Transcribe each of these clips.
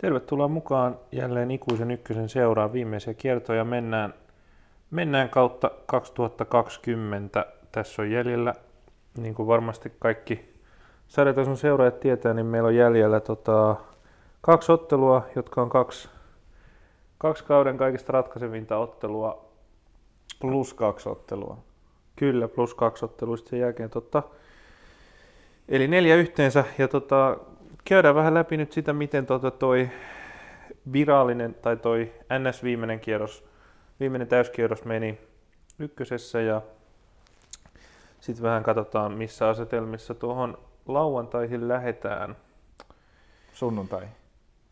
Tervetuloa mukaan jälleen Ikuisen ykkösen seuraan viimeisiä kiertoja. Mennään, mennään kautta 2020. Tässä on jäljellä, niin kuin varmasti kaikki sarjatason seuraajat tietää, niin meillä on jäljellä tota, kaksi ottelua, jotka on kaksi, kaksi kauden kaikista ratkaisevinta ottelua. Plus kaksi ottelua. Kyllä, plus kaksi ottelua sen jälkeen. Tota, eli neljä yhteensä. Ja tota, käydään vähän läpi nyt sitä, miten tota toi virallinen tai toi NS viimeinen kierros, viimeinen täyskierros meni ykkösessä ja sitten vähän katsotaan, missä asetelmissa tuohon lauantaihin lähetään. Sunnuntai.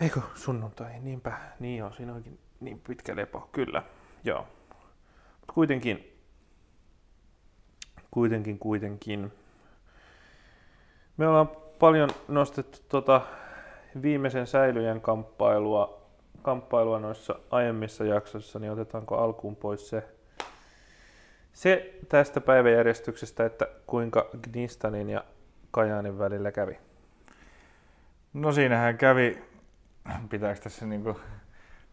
Eikö sunnuntai, niinpä, niin on, siinä onkin niin pitkä lepo, kyllä, joo. Mut kuitenkin, kuitenkin, kuitenkin. Me ollaan paljon nostettu tota viimeisen säilyjän kamppailua, kamppailua noissa aiemmissa jaksoissa, niin otetaanko alkuun pois se, se tästä päiväjärjestyksestä, että kuinka Gnistanin ja Kajaanin välillä kävi? No siinähän kävi, pitääkö tässä niinku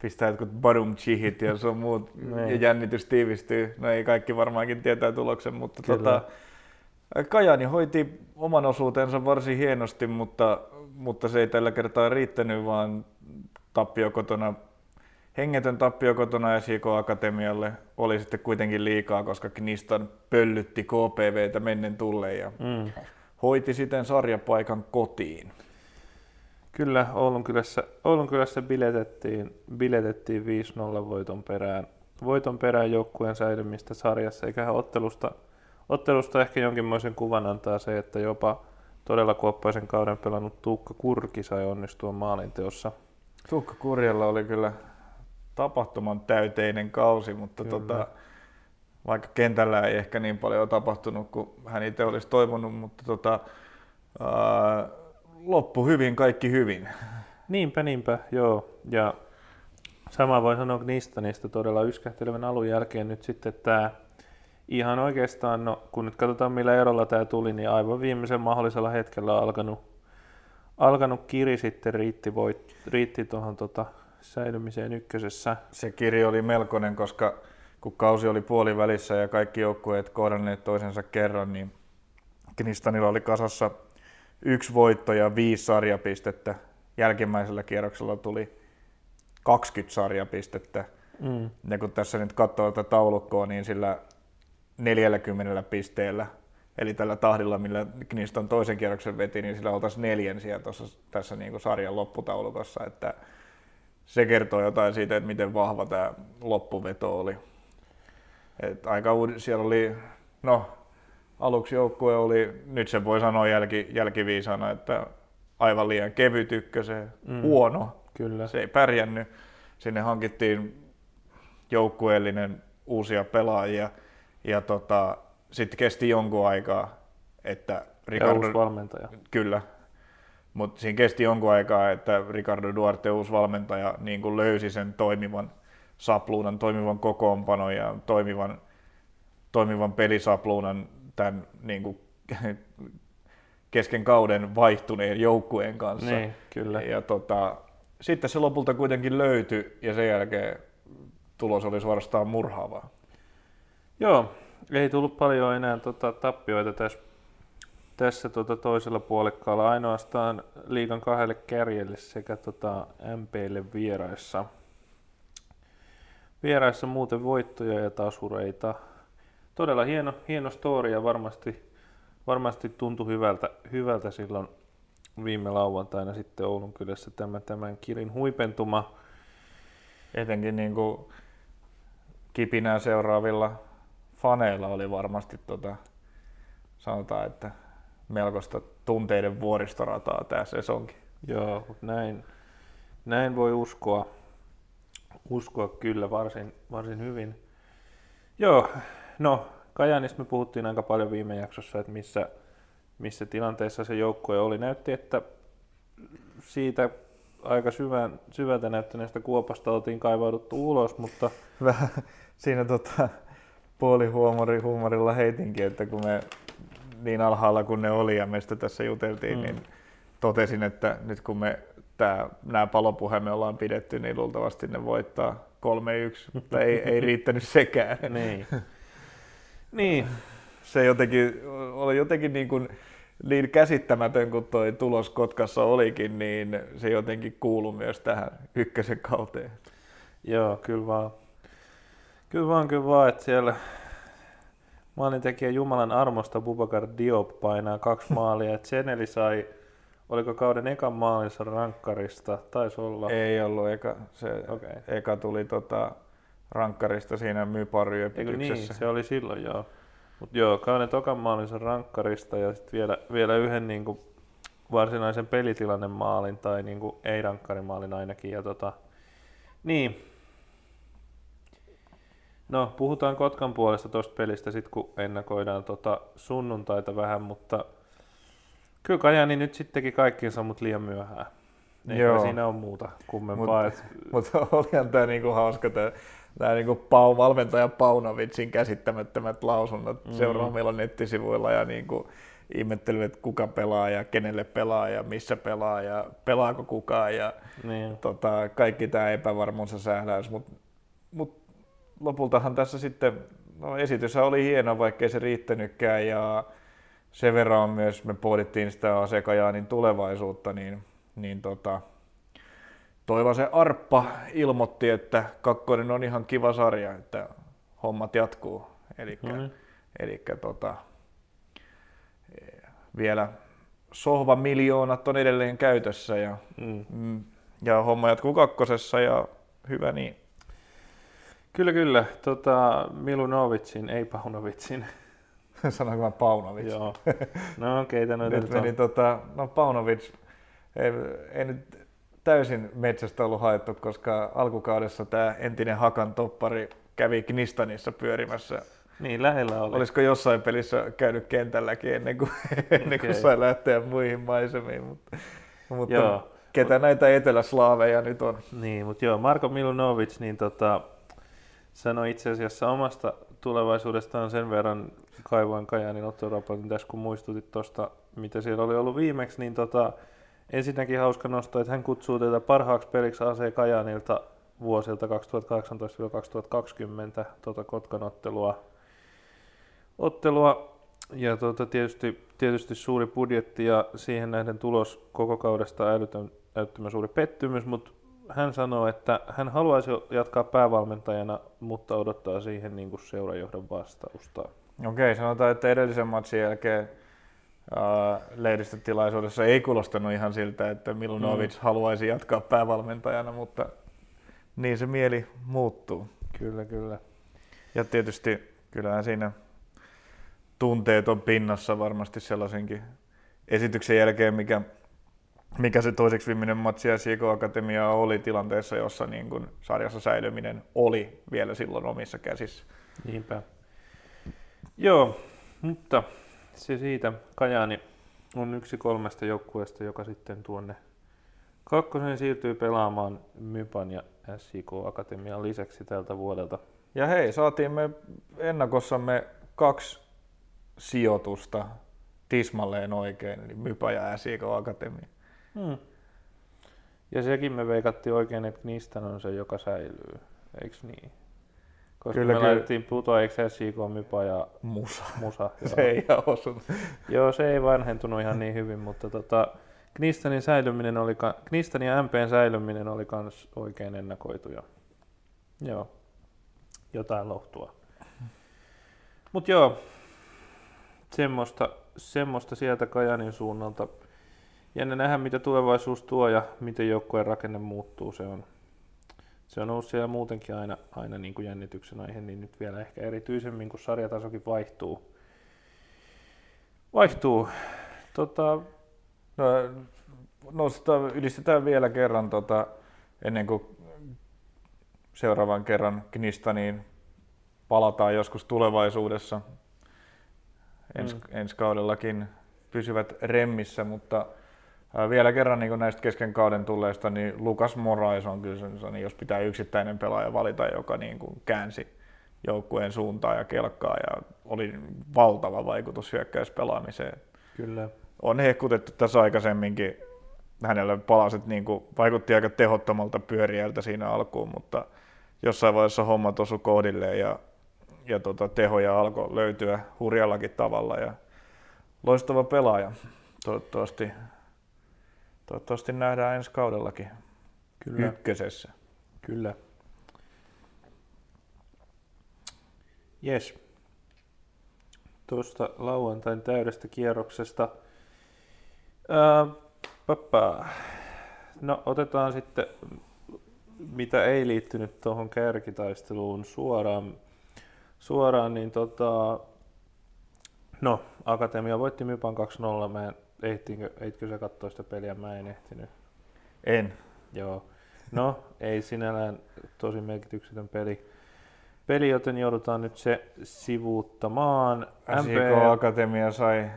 pistää jotkut badum chihit ja sun muut Niin. ja jännitys tiivistyy. No ei kaikki varmaankin tietää tuloksen, mutta Kyllä. tota, Kajani hoiti oman osuutensa varsin hienosti, mutta, mutta se ei tällä kertaa riittänyt, vaan tappio kotona, hengetön tappio kotona SJK Akatemialle oli sitten kuitenkin liikaa, koska Knistan pöllytti KPVtä mennen tulleen ja Mm. hoiti siten sarjapaikan kotiin. Kyllä, Oulun kylässä, Oulun kylässä biletettiin, biletettiin 5-0 voiton perään, voiton perään joukkueen säilymistä sarjassa, eiköhän ottelusta, ottelusta ehkä jonkinmoisen kuvan antaa se, että jopa todella kuoppaisen kauden pelannut Tuukka Kurki sai onnistua maalinteossa. Tuukka Kurjalla oli kyllä tapahtuman täyteinen kausi, mutta Kyllä. tota, vaikka kentällä ei ehkä niin paljon ole tapahtunut kuin hän itse olisi toivonut, mutta tota, ää, loppu hyvin, kaikki hyvin. Niinpä, niinpä, joo. Ja sama voi sanoa Gnistanista todella yskähtelevän alun jälkeen nyt sitten tämä ihan oikeastaan, no kun nyt katsotaan millä erolla tämä tuli, niin aivan viimeisen mahdollisella hetkellä alkanut, alkanut kiri sitten riitti, voit, riitti tuohon tota, säilymiseen ykkösessä. Se kirjo oli melkoinen, koska kun kausi oli puolivälissä ja kaikki joukkueet kohdanneet toisensa kerran, niin Knistanilla oli kasassa yksi voitto ja viisi sarjapistettä. Jälkimmäisellä kierroksella tuli 20 sarjapistettä. Mm. Ja kun tässä nyt katsoo tätä taulukkoa, niin sillä 40 pisteellä, eli tällä tahdilla, millä Kniston toisen kierroksen veti, niin sillä oltaisiin neljänsiä tuossa, tässä niin kuin sarjan lopputaulukossa. Että se kertoo jotain siitä, että miten vahva tämä loppuveto oli. Et aika uud- siellä oli, no aluksi joukkue oli, nyt se voi sanoa jälki, jälkiviisana, että aivan liian kevyt ykköseen, Mm. mm. huono, Kyllä. se ei pärjännyt. Sinne hankittiin joukkueellinen uusia pelaajia ja tota, sitten kesti jonkun aikaa, että Ja Ricardo, uusi valmentaja. kyllä, mutta siinä kesti jonkun aikaa, että Ricardo Duarte, uusi valmentaja, niin kuin löysi sen toimivan sapluunan, toimivan kokoonpanon ja toimivan, toimivan pelisapluunan tämän niin kuin, kesken kauden vaihtuneen joukkueen kanssa. Niin, kyllä. Ja tota, sitten se lopulta kuitenkin löytyi ja sen jälkeen tulos oli suorastaan murhaavaa. Joo, ei tullut paljon enää tota, tappioita tässä, tässä tota, toisella puolikkaalla. Ainoastaan liikan kahdelle kärjelle sekä tota, MPlle vieraissa. Vieraissa muuten voittoja ja tasureita. Todella hieno, hieno story ja varmasti, varmasti tuntui hyvältä, hyvältä silloin viime lauantaina sitten Oulun kylässä tämä, tämän kirin huipentuma. Etenkin niin kuin kipinää seuraavilla faneilla oli varmasti tota, sanotaan, että melkoista tunteiden vuoristorataa tämä sesonki. Joo, näin, näin voi uskoa, uskoa kyllä varsin, varsin hyvin. Joo, no Kajanista me puhuttiin aika paljon viime jaksossa, että missä, missä tilanteessa se joukkue oli. Näytti, että siitä aika syvän, syvältä näyttäneestä kuopasta oltiin kaivauduttu ulos, mutta Vähän siinä tota, puolihuumorilla heitinkin, että kun me niin alhaalla kuin ne oli ja meistä tässä juteltiin, Mm. mm. niin totesin, että nyt kun me tää, nämä palopuhe me ollaan pidetty, niin luultavasti ne voittaa 3-1, mutta ei, ei riittänyt sekään. Niin. niin. Se jotenkin, oli jotenkin niin, kuin, niin käsittämätön kuin toi tulos Kotkassa olikin, niin se jotenkin kuuluu myös tähän ykkösen kauteen. Joo, kyllä vaan. Kyllä vaan, kyllä vaan, että siellä maalintekijä Jumalan armosta Bubakar Diop painaa kaksi maalia. että Seneli sai, oliko kauden ekan maalinsa rankkarista, taisi olla. Ei ollut, eka, se okay. eka tuli tota, rankkarista siinä Niin, se oli silloin joo. Mutta joo, kauden tokan maalinsa rankkarista ja sitten vielä, vielä yhden niinku varsinaisen pelitilannen maalin tai niinku ei-rankkarimaalin ainakin. Ja tota, niin, No, puhutaan Kotkan puolesta tuosta pelistä sitten, kun ennakoidaan tota sunnuntaita vähän, mutta kyllä Kajani nyt sittenkin kaikkiinsa, mutta liian myöhään. Ei Joo. siinä ole muuta kummempaa. Mutta mut olihan tämä niinku hauska, tämä niinku Pau, valmentaja Paunovitsin käsittämättömät lausunnot mm. seuraavilla nettisivuilla ja niinku ihmettely, että kuka pelaa ja kenelle pelaa ja missä pelaa ja pelaako kukaan ja niin. tota, kaikki tämä epävarmuus ja sähläys, mutta mut lopultahan tässä sitten, no esitys oli hieno, vaikkei se riittänytkään ja sen verran myös me pohdittiin sitä Asekajaanin tulevaisuutta, niin, niin tota, se Arppa ilmoitti, että kakkonen on ihan kiva sarja, että hommat jatkuu. Eli mm-hmm. elikkä tota, vielä sohva miljoonat on edelleen käytössä ja, mm. mm. ja homma jatkuu kakkosessa ja hyvä niin. Kyllä, kyllä. Tota, Milunovitsin, ei Paunovitsin. Sanoinko mä Paunovic? Joo. No keitä noita nyt meni, tota, no Paunovic, ei, ei nyt täysin metsästä ollut haettu, koska alkukaudessa tämä entinen Hakan toppari kävi Knistanissa pyörimässä. Niin, lähellä oli. Olisiko jossain pelissä käynyt kentälläkin ennen kuin, ennen kuin okay. sai lähteä muihin maisemiin, mutta, mutta joo. ketä näitä eteläslaaveja nyt on? Niin, mutta joo, Marko Milunovic, niin tota, sanoi itse asiassa omasta tulevaisuudestaan sen verran kaivoin Kajaanin ottoraportin tässä, kun muistutit tuosta, mitä siellä oli ollut viimeksi, niin tota, ensinnäkin hauska nosto, että hän kutsuu tätä parhaaksi peliksi AC Kajaanilta vuosilta 2018-2020 tota Kotkan ottelua. ottelua. Ja tota, tietysti, tietysti suuri budjetti ja siihen nähden tulos koko kaudesta älytön, älyttömän suuri pettymys, mutta hän sanoo, että hän haluaisi jatkaa päävalmentajana, mutta odottaa siihen niin kuin seurajohdon vastausta. Okei, sanotaan, että edellisen matsin jälkeen äh, lehdistötilaisuudessa ei kuulostanut ihan siltä, että Milunovic mm. haluaisi jatkaa päävalmentajana, mutta niin se mieli muuttuu. Kyllä, kyllä. Ja tietysti kyllähän siinä tunteet on pinnassa varmasti sellaisenkin esityksen jälkeen, mikä mikä se toiseksi viimeinen matsi ja Sieko Akatemia oli tilanteessa, jossa niin kuin sarjassa säilyminen oli vielä silloin omissa käsissä. Niinpä. Joo, mutta se siitä. Kajani on yksi kolmesta joukkueesta, joka sitten tuonne kakkosen siirtyy pelaamaan Mypan ja SIK Akatemian lisäksi tältä vuodelta. Ja hei, saatiin me ennakossamme kaksi sijoitusta tismalleen oikein, eli Mypa ja SIK Akatemia. Hmm. Ja sekin me veikattiin oikein, että Knistan on se, joka säilyy, eikö niin? Koska kyllä, me kyllä. laitettiin Pluto XSIK, Mypa ja Musa. Musa se ei osunut. joo, se ei vanhentunut ihan niin hyvin, mutta tota, Knistanin, säilyminen oli, Knistanin ja MPn säilyminen oli myös oikein ennakoitu. Ja, joo, jotain lohtua. Mutta joo, semmoista, semmoista sieltä Kajanin suunnalta jännä nähdä, mitä tulevaisuus tuo ja miten joukkueen rakenne muuttuu. Se on, se on ollut siellä muutenkin aina, aina niin kuin jännityksen aihe, niin nyt vielä ehkä erityisemmin, kun sarjatasokin vaihtuu. Vaihtuu. Tota... No, nostetaan, ylistetään vielä kerran tota, ennen kuin seuraavan kerran Knistaniin palataan joskus tulevaisuudessa. Ens, mm. Ensi kaudellakin pysyvät remmissä, mutta vielä kerran niin näistä kesken kauden tulleista, niin Lukas Morais on kyllä niin jos pitää yksittäinen pelaaja valita, joka niin kuin käänsi joukkueen suuntaan ja kelkkaa ja oli valtava vaikutus hyökkäyspelaamiseen. Kyllä. On hehkutettu tässä aikaisemminkin hänellä palaset niin kuin, vaikutti aika tehottomalta pyöriältä siinä alkuun, mutta jossain vaiheessa homma osu kohdilleen ja, ja tota, tehoja alkoi löytyä hurjallakin tavalla ja loistava pelaaja. Toivottavasti, toivottavasti nähdään ensi kaudellakin Kyllä. ykkösessä. Kyllä. Jes. Tuosta lauantain täydestä kierroksesta. Ää, pappa. No otetaan sitten, mitä ei liittynyt tuohon kärkitaisteluun suoraan, suoraan niin tota, no Akatemia voitti Mypan 2-0, mä en, ehtiinkö, eitkö sä katsoa sitä peliä, mä en ehtinyt. En. Joo. No, ei sinällään tosi merkityksetön peli. Peli, joten joudutaan nyt se sivuuttamaan. SJK Akatemia sai,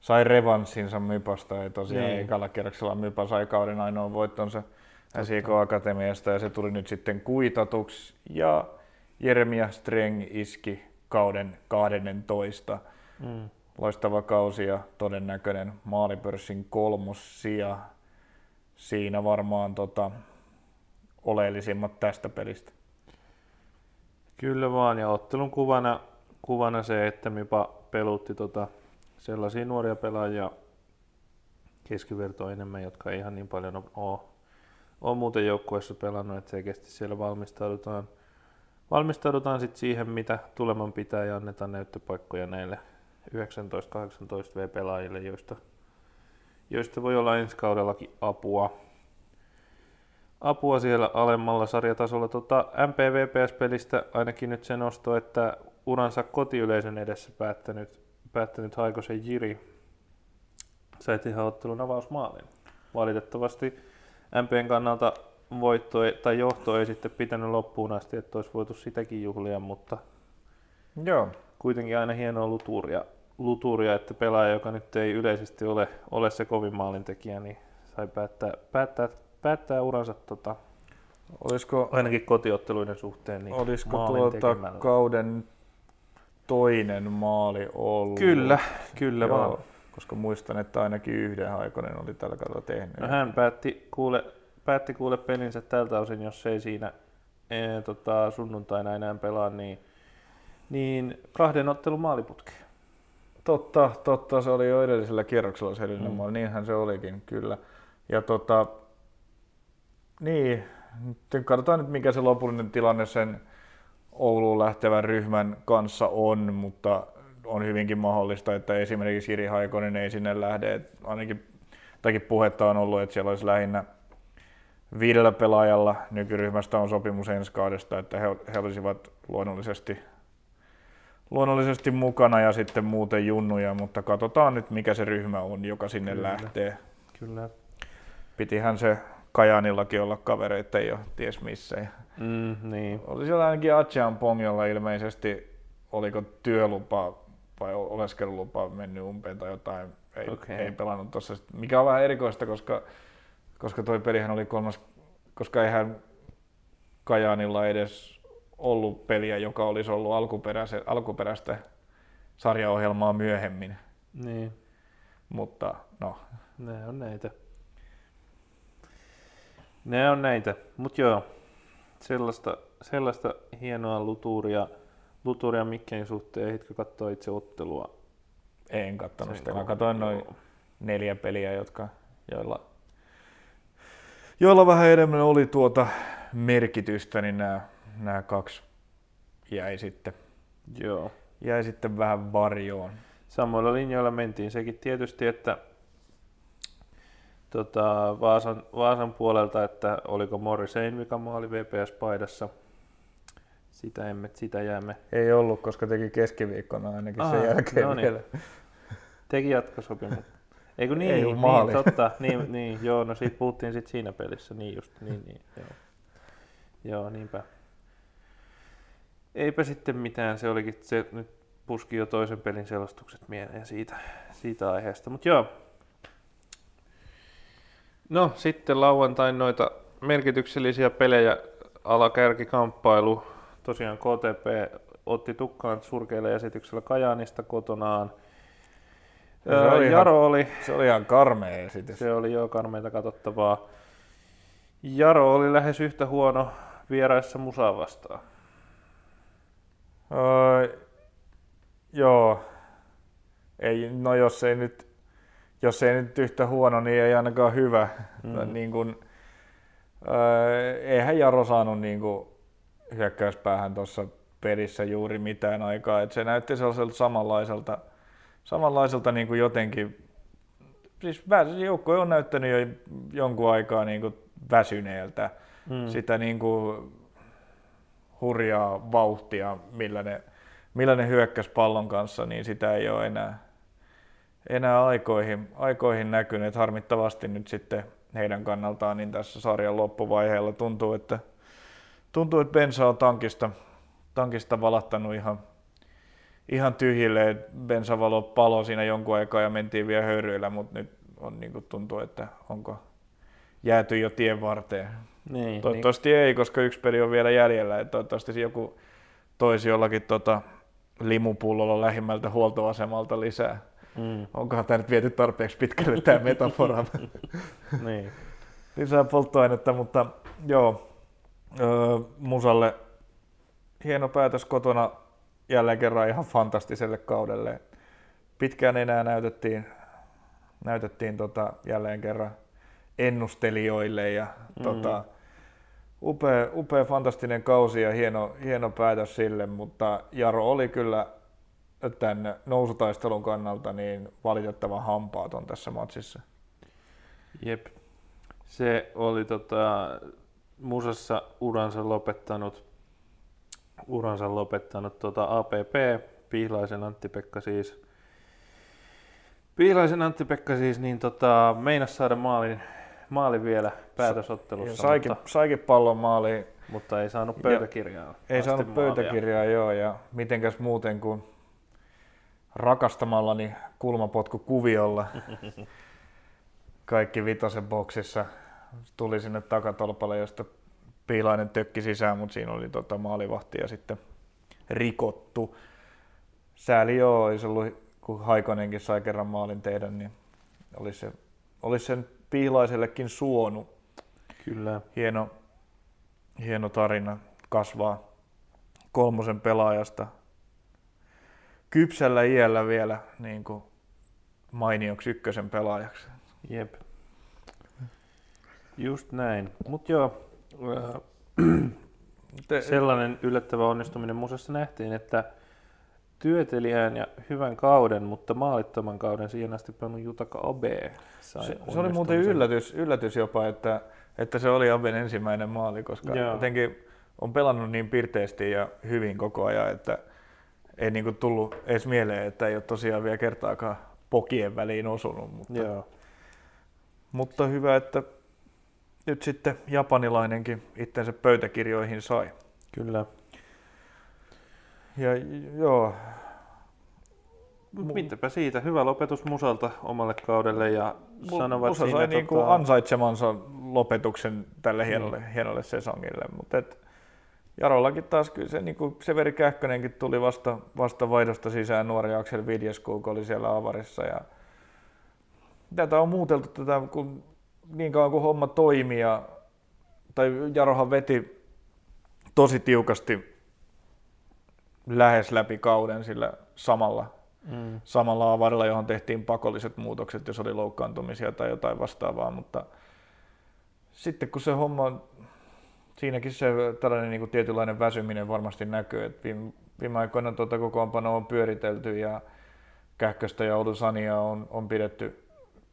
sai revanssinsa Mypasta ja tosiaan Niin. ekalla kierroksella Mypa sai kauden ainoan voittonsa SJK Akatemiasta ja se tuli nyt sitten kuitatuksi ja Jeremia Streng iski kauden 12. Mm. Loistava kausi ja todennäköinen maalipörssin kolmos sija. Siinä varmaan tota, oleellisimmat tästä pelistä. Kyllä vaan, ja ottelun kuvana, kuvana se, että Mipa pelutti tota sellaisia nuoria pelaajia keskivertoa enemmän, jotka ei ihan niin paljon ole, ole muuten joukkueessa pelannut, että selkeästi siellä valmistaudutaan, valmistaudutaan sit siihen, mitä tuleman pitää ja annetaan näyttöpaikkoja näille 19-18 V-pelaajille, joista, joista voi olla ensi kaudellakin apua. Apua siellä alemmalla sarjatasolla. Tota, MPVPS-pelistä ainakin nyt se nosto, että uransa kotiyleisön edessä päättänyt, päättänyt Haikosen Jiri sai tehdä ottelun avausmaalin. Valitettavasti MPn kannalta voitto ei- tai johto ei sitten pitänyt loppuun asti, että olisi voitu sitäkin juhlia, mutta Joo, kuitenkin aina hienoa luturia, luturia, että pelaaja, joka nyt ei yleisesti ole, ole se kovin maalintekijä, niin sai päättää, päättää, päättää uransa tota, olisiko, ainakin kotiotteluiden suhteen niin olisiko tuota kauden toinen maali ollut? Kyllä, kyllä Joo, vaan. Koska muistan, että ainakin yhden Haikonen oli tällä kaudella tehnyt. No hän päätti kuule, päätti kuule pelinsä tältä osin, jos ei siinä ee, tota, sunnuntaina enää pelaa, niin, niin kahden ottelun maaliputkeen. Totta, totta, se oli jo edellisellä kierroksella se edellinen Mm. maali, niinhän se olikin, kyllä. Ja tota, niin, nyt katsotaan nyt mikä se lopullinen tilanne sen Ouluun lähtevän ryhmän kanssa on, mutta on hyvinkin mahdollista, että esimerkiksi Siri Haikonen ei sinne lähde. Et ainakin takin puhetta on ollut, että siellä olisi lähinnä viidellä pelaajalla nykyryhmästä on sopimus ensi kaudesta, että he, he olisivat luonnollisesti luonnollisesti mukana ja sitten muuten junnuja, mutta katsotaan nyt mikä se ryhmä on, joka sinne Kyllä. lähtee. Kyllä. Pitihän se Kajanillakin olla kavereita jo ties missä. Ja Mm, niin. oli siellä ainakin Achean Pongiolla ilmeisesti, oliko työlupa vai oleskelulupa mennyt umpeen tai jotain, ei, Okei. ei pelannut tuossa. Mikä on vähän erikoista, koska, koska toi pelihän oli kolmas, koska eihän Kajaanilla edes ollut peliä, joka olisi ollut alkuperäise, alkuperäistä sarjaohjelmaa myöhemmin, Niin, mutta no, ne on näitä. Ne on näitä, mutta joo, sellaista, sellaista hienoa luturia, luturia Mikkelin suhteen, ehditkö katsoa itse ottelua? en katsonut sitä. Mä katsoin noin neljä peliä, jotka, joilla, joilla vähän enemmän oli tuota merkitystä, niin nämä, nämä kaksi jäi sitten, Joo. jäi sitten vähän varjoon. Samoilla linjoilla mentiin. Sekin tietysti, että tota, Vaasan, Vaasan puolelta, että oliko Morris Einvika maali VPS-paidassa. Sitä, emme, sitä jäämme. Ei ollut, koska teki keskiviikkona ainakin sen Aha, jälkeen no niin. vielä. Teki jatkosopimus. Eikö niin, Ei ollut niin, maali. totta, niin, niin, joo, no siitä puhuttiin sit siinä pelissä, niin just, niin, niin, joo. Joo, niinpä. Eipä sitten mitään, se olikin, se nyt puski jo toisen pelin selostukset mieleen siitä, siitä aiheesta, mutta joo. No sitten lauantain noita merkityksellisiä pelejä, alakärkikamppailu, tosiaan KTP otti tukkaan surkeilla esityksellä Kajaanista kotonaan. Se oli ihan- Jaro oli, Se oli ihan karmea esitys. se oli jo karmeita katsottavaa. Jaro oli lähes yhtä huono vieraissa musaa vastaan. Öö, joo. Ei, no jos ei nyt, jos ei nyt yhtä huono, niin ei ainakaan hyvä. Mm. Niin kun, öö, eihän Jaro saanut niin kun, hyökkäyspäähän tuossa pelissä juuri mitään aikaa. Et se näytti sellaiselta samanlaiselta, samanlaiselta niin kuin jotenkin, siis joukkue on näyttänyt jo jonkun aikaa niin kuin väsyneeltä Mm. sitä niin kuin hurjaa vauhtia, millä ne, millä ne hyökkäs pallon kanssa, niin sitä ei ole enää, enää aikoihin, aikoihin näkynyt. Harmittavasti nyt sitten heidän kannaltaan niin tässä sarjan loppuvaiheella tuntuu, että, tuntuu, että Bensa on tankista, tankista valahtanut ihan, ihan tyhjille. Bensavalo palo siinä jonkun aikaa ja mentiin vielä höyryillä, mutta nyt on, niin tuntuu, että onko jääty jo tien varteen. Niin, Toivottavasti ei, koska yksi peli on vielä jäljellä. Et toivottavasti joku toisi jollakin tota limupullolla lähimmältä huoltoasemalta lisää. niin, mm, Onkohan tämä nyt viety tarpeeksi pitkälle tämä metafora? niin. lisää polttoainetta, mutta joo, öö, Musalle hieno päätös kotona jälleen kerran ihan fantastiselle kaudelle. Pitkään enää näytettiin, näytettiin tota jälleen kerran ennustelijoille ja Mm. tota, upea, upea, fantastinen kausi ja hieno, hieno päätös sille, mutta Jaro oli kyllä tämän nousutaistelun kannalta niin valitettavan hampaaton tässä matsissa. Jep. Se oli tota, musassa uransa lopettanut, uransa lopettanut tota APP, Pihlaisen Antti-Pekka siis. Pihlaisen Antti-Pekka siis niin tota, meinas saada maalin, maalin vielä päätösottelussa, Ja saikin, mutta, saikin pallon maaliin, mutta ei saanut pöytäkirjaa. ei asti saanut maalia. pöytäkirjaa joo, ja mitenkäs muuten kuin rakastamallani kulmapotkukuviolla kaikki vitosen boksissa tuli sinne takatolpalle, josta Piilainen tökki sisään, mutta siinä oli tota maalivahti ja sitten rikottu. Sääli joo, olisi ollut, kun Haikonenkin sai kerran maalin tehdä, niin olisi, se, olisi sen Piilaisellekin suonut Kyllä. hieno, hieno tarina kasvaa kolmosen pelaajasta kypsällä iällä vielä niin kuin mainioksi ykkösen pelaajaksi. Jep. Just näin. Mutta joo, äh, sellainen yllättävä onnistuminen musassa nähtiin, että työtelijän ja hyvän kauden, mutta maalittoman kauden siihen asti pelannut Jutaka Abe sai se, se oli muuten yllätys, yllätys jopa, että, että se oli Aben ensimmäinen maali, koska Joo. jotenkin on pelannut niin pirteästi ja hyvin koko ajan, että ei niinku tullut edes mieleen, että ei ole tosiaan vielä kertaakaan pokien väliin osunut. Mutta, Joo, mutta hyvä, että nyt sitten japanilainenkin itsensä pöytäkirjoihin sai. kyllä. Ja joo, Mut mitäpä siitä, hyvä lopetus Musalta omalle kaudelle ja sanovat Musa sai niinku tota, ansaitsemansa lopetuksen tälle hienolle, Niin. hienolle sesongille, mutta et Jarollakin taas kyllä se niinku Severi Kähkönenkin tuli vasta, vasta vaihdosta sisään nuori Aksel Vidjeskuk oli siellä avarissa ja tätä on muuteltu tätä, kun niin kauan kuin homma toimi ja, tai Jarohan veti tosi tiukasti lähes läpi kauden sillä samalla mm, samalla avarilla, johon tehtiin pakolliset muutokset, jos oli loukkaantumisia tai jotain vastaavaa, mutta sitten kun se homma, siinäkin se tällainen niin kuin tietynlainen väsyminen varmasti näkyy, että viime, viime aikoina tuota kokoonpanoa on pyöritelty ja Kähköstä ja Odusania on, on pidetty,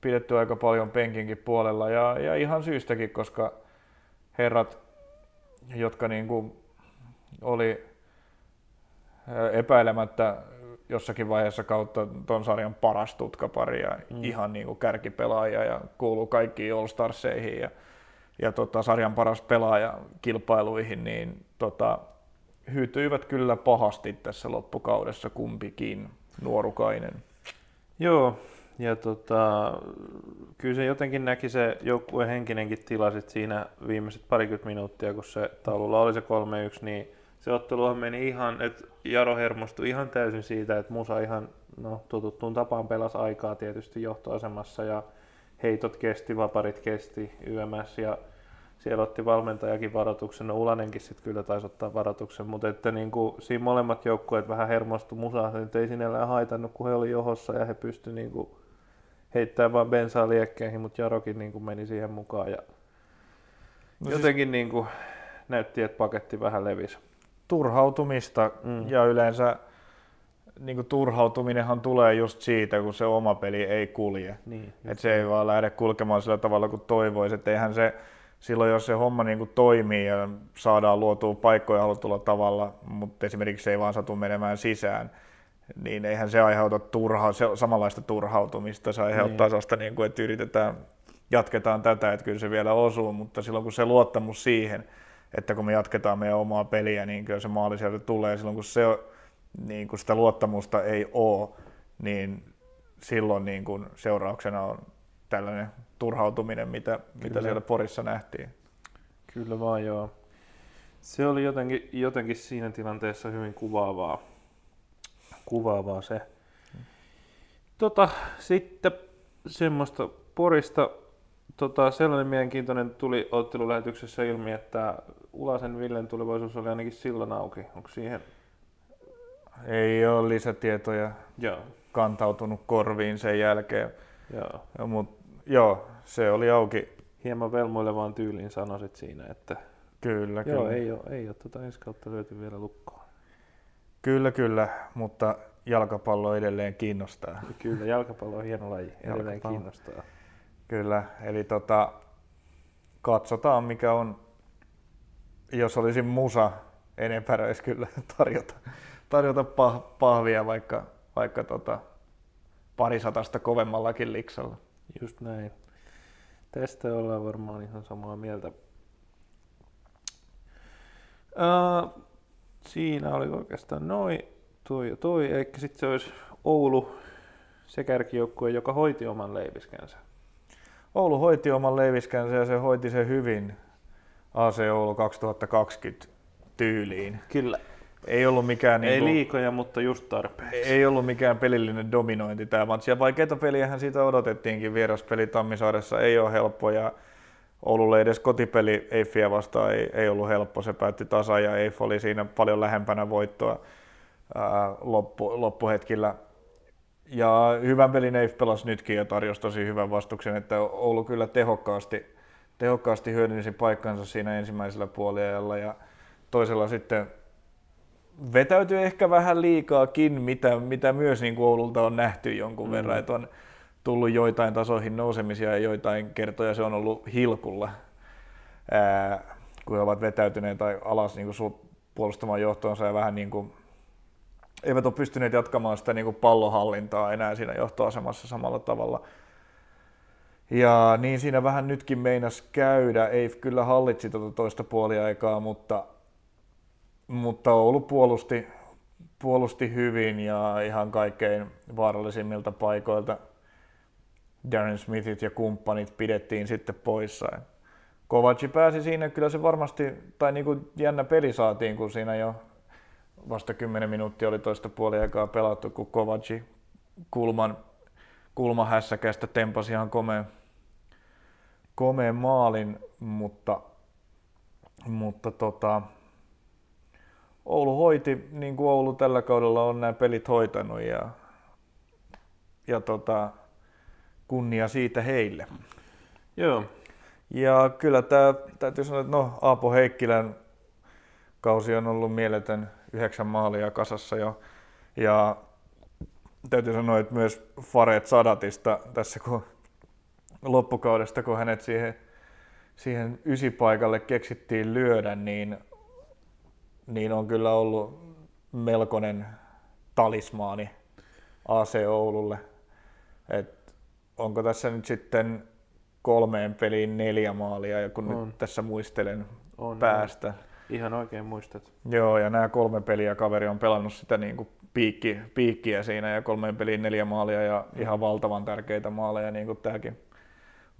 pidetty aika paljon penkinkin puolella ja, ja ihan syystäkin, koska herrat, jotka niin kuin oli epäilemättä jossakin vaiheessa kautta ton sarjan paras tutkapari ja Mm. ihan niin kuin kärkipelaaja ja kuuluu kaikkiin All Starseihin ja, ja tota, sarjan paras pelaaja kilpailuihin, niin tota, hyytyivät kyllä pahasti tässä loppukaudessa kumpikin nuorukainen. Joo, ja tota, kyllä se jotenkin näki se joukkueen henkinenkin tila sit siinä viimeiset parikymmentä minuuttia, kun se taululla oli se 3-1, niin se otteluhan meni ihan, että Jaro hermostui ihan täysin siitä, että Musa ihan no, totuttuun tapaan pelasi aikaa tietysti johtoasemassa ja heitot kesti, vaparit kesti, YMS ja siellä otti valmentajakin varoituksen, no Ulanenkin sitten kyllä taisi ottaa varoituksen, mutta että niin kuin, siinä molemmat joukkueet vähän hermostu musaa, että ei sinällään haitannut, kun he oli johossa ja he pysty niin kuin, heittämään vaan bensaa liekkeihin, mutta Jarokin niin kuin, meni siihen mukaan ja no jotenkin siis... niin kuin, näytti, että paketti vähän levisi. Turhautumista mm. ja yleensä niin kuin turhautuminenhan tulee just siitä, kun se oma peli ei kulje. Niin, että se ei vaan lähde kulkemaan sillä tavalla kuin toivoisi. Että eihän se, silloin jos se homma niin kuin toimii ja saadaan luotua paikkoja halutulla tavalla, mutta esimerkiksi se ei vaan satu menemään sisään, niin eihän se aiheuta turha, se, samanlaista turhautumista. Se aiheuttaa niin. sellaista, niin kuin, että yritetään, jatketaan tätä, että kyllä se vielä osuu, mutta silloin kun se luottamus siihen, että kun me jatketaan meidän omaa peliä, niin kyllä se maali sieltä tulee. Silloin kun se niin kun sitä luottamusta ei ole, niin silloin niin kun seurauksena on tällainen turhautuminen, mitä, mitä siellä Porissa nähtiin. Kyllä vaan joo. Se oli jotenkin, jotenkin siinä tilanteessa hyvin kuvaavaa, kuvaavaa se. Tota, sitten semmoista Porista tota, sellainen mielenkiintoinen tuli ottelulähetyksessä ilmi, että Ulasen Villen tulevaisuus oli ainakin silloin auki. Onko siihen? Ei ole lisätietoja Joo. kantautunut korviin sen jälkeen. Joo. Ja, mut, joo, se oli auki. Hieman velmoilevaan tyyliin sanoisit siinä, että Kyllä, joo, kyllä. ei ole, ei ole tuota ensi kautta löyty vielä lukkoon. Kyllä, kyllä, mutta jalkapallo edelleen kiinnostaa. Kyllä, jalkapallo on hieno laji, edelleen jalkapallo. kiinnostaa. Kyllä, eli tota, katsotaan mikä on, jos olisi musa, en epäröisi kyllä tarjota, tarjota pah, pahvia vaikka, vaikka tota, parisatasta kovemmallakin liksalla. Just näin. Tästä ollaan varmaan ihan samaa mieltä. Uh, siinä oli oikeastaan noin, toi ja toi, eli sitten se olisi Oulu, se kärkijoukkue, joka hoiti oman leiviskänsä. Oulu hoiti oman leiviskänsä ja se hoiti sen hyvin AC Oulu 2020 tyyliin. Kyllä. Ei ollut mikään... Ei niinku, liikoja, mutta just tarpeeksi. Ei ollut mikään pelillinen dominointi tämä matsi. Ja vaikeita peliähän siitä odotettiinkin. Vieraspeli Tammisaaressa ei ole helppo ja Oululle edes kotipeli Eiffiä vastaan ei, ei ollut helppo. Se päätti tasa ja Eiff oli siinä paljon lähempänä voittoa ää, loppu, loppuhetkillä. Ja hyvän pelin Eiff pelasi nytkin ja tarjosi tosi hyvän vastuksen, että Oulu kyllä tehokkaasti, tehokkaasti hyödynsi paikkansa siinä ensimmäisellä puoliajalla ja toisella sitten vetäytyi ehkä vähän liikaakin, mitä, mitä myös niin kuin Oululta on nähty jonkun mm. verran, että on tullut joitain tasoihin nousemisia ja joitain kertoja se on ollut hilkulla, ää, kun he ovat vetäytyneet tai alas niin kuin puolustamaan johtoonsa ja vähän niin kuin, eivät ole pystyneet jatkamaan sitä niin kuin pallohallintaa enää siinä johtoasemassa samalla tavalla. Ja niin siinä vähän nytkin meinas käydä. Ei kyllä hallitsi tuota toista puoliaikaa, mutta mutta Oulu puolusti, puolusti hyvin ja ihan kaikkein vaarallisimmilta paikoilta Darren Smithit ja kumppanit pidettiin sitten poissa. Kovaci pääsi siinä, kyllä se varmasti, tai niin kuin jännä peli saatiin, kun siinä jo vasta 10 minuuttia oli toista puoliaikaa pelattu, kun Kovaci kulman, kulmahässäkästä tempasi ihan komeen, komeen maalin, mutta, mutta tota, Oulu hoiti, niin kuin Oulu tällä kaudella on nämä pelit hoitanut ja, ja tota, kunnia siitä heille. Joo. Ja kyllä tämä, täytyy sanoa, että no Aapo Heikkilän kausi on ollut mieletön yhdeksän maalia kasassa jo. Ja täytyy sanoa, että myös Faret Sadatista tässä kun loppukaudesta, kun hänet siihen, siihen ysipaikalle keksittiin lyödä, niin niin on kyllä ollut melkoinen talismaani AC Oululle. Et onko tässä nyt sitten kolmeen peliin neljä maalia, ja kun on. nyt tässä muistelen on, päästä. On. Ihan oikein muistat. Joo, ja nämä kolme peliä kaveri on pelannut sitä niin kuin piikki, piikkiä siinä, ja kolmeen peliin neljä maalia, ja ihan valtavan tärkeitä maaleja, niin kuin tämäkin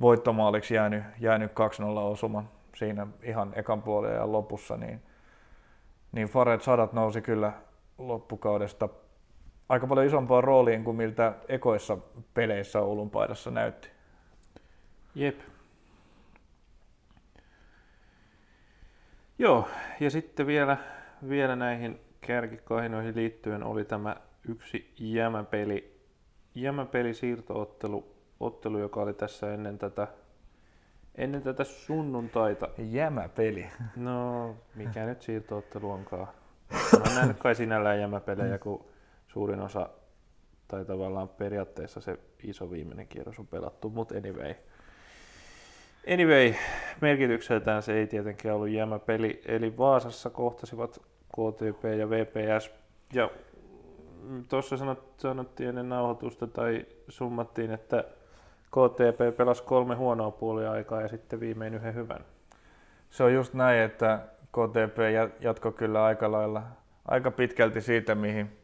voittomaaliksi jäänyt, jäänyt 2-0 osuma siinä ihan ekan puolen ja lopussa, niin – niin Fared Sadat nousi kyllä loppukaudesta aika paljon isompaa rooliin kuin miltä ekoissa peleissä Oulun paidassa näytti. Jep. Joo, ja sitten vielä, vielä näihin kärkikahinoihin liittyen oli tämä yksi jämäpeli, jämäpeli siirtoottelu, ottelu, joka oli tässä ennen tätä, ennen tätä sunnuntaita. Jämäpeli. No, mikä nyt siirtoottelu onkaan. Mä nähnyt kai sinällään jämäpelejä, kun suurin osa, tai tavallaan periaatteessa se iso viimeinen kierros on pelattu, mutta anyway. Anyway, merkitykseltään se ei tietenkään ollut jämäpeli, eli Vaasassa kohtasivat KTP ja VPS, ja tuossa sanottiin ennen nauhoitusta tai summattiin, että KTP pelasi kolme huonoa puolia aikaa ja sitten viimein yhden hyvän. Se on just näin, että KTP jatko kyllä aika lailla, aika pitkälti siitä, mihin,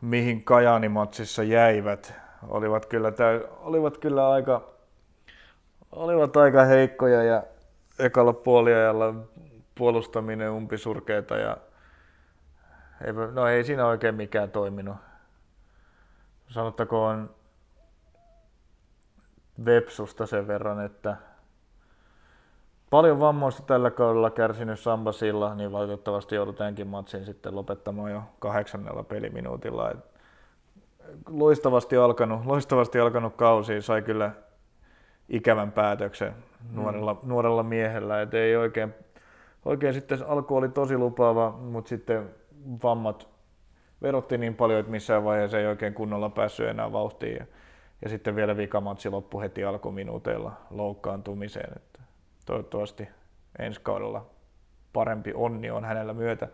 mihin Kajaani-matsissa jäivät. Olivat kyllä, täy, olivat kyllä aika, olivat aika heikkoja ja ekalla puoliajalla puolustaminen umpisurkeita ja ei, no ei siinä oikein mikään toiminut. Sanottakoon Vepsusta sen verran, että paljon vammoista tällä kaudella kärsinyt Samba Silla, niin valitettavasti joudutaankin matsin sitten lopettamaan jo kahdeksannella peliminuutilla. Et loistavasti alkanut, loistavasti alkanut kausi sai kyllä ikävän päätöksen nuorella, mm. nuorella miehellä, et ei oikein, oikein sitten alku oli tosi lupaava, mutta sitten vammat verotti niin paljon, että missään vaiheessa ei oikein kunnolla päässyt enää vauhtiin. Ja, ja sitten vielä vikamatsi loppu heti alkuminuuteilla loukkaantumiseen. Että toivottavasti ensi kaudella parempi onni on hänellä myötä.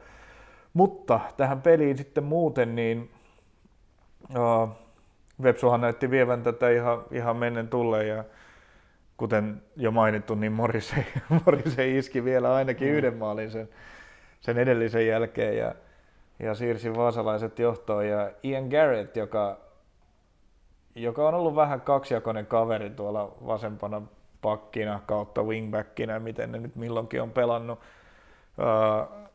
Mutta tähän peliin sitten muuten, niin uh, Vepsuhan näytti vievän tätä ihan, ihan mennen tulleen ja kuten jo mainittu, niin Morise, Morise iski vielä ainakin mm. yhden maalin sen, sen edellisen jälkeen ja ja siirsi vaasalaiset johtoon. Ja Ian Garrett, joka, joka on ollut vähän kaksijakoinen kaveri tuolla vasempana pakkina kautta wingbackina, miten ne nyt milloinkin on pelannut. Uh,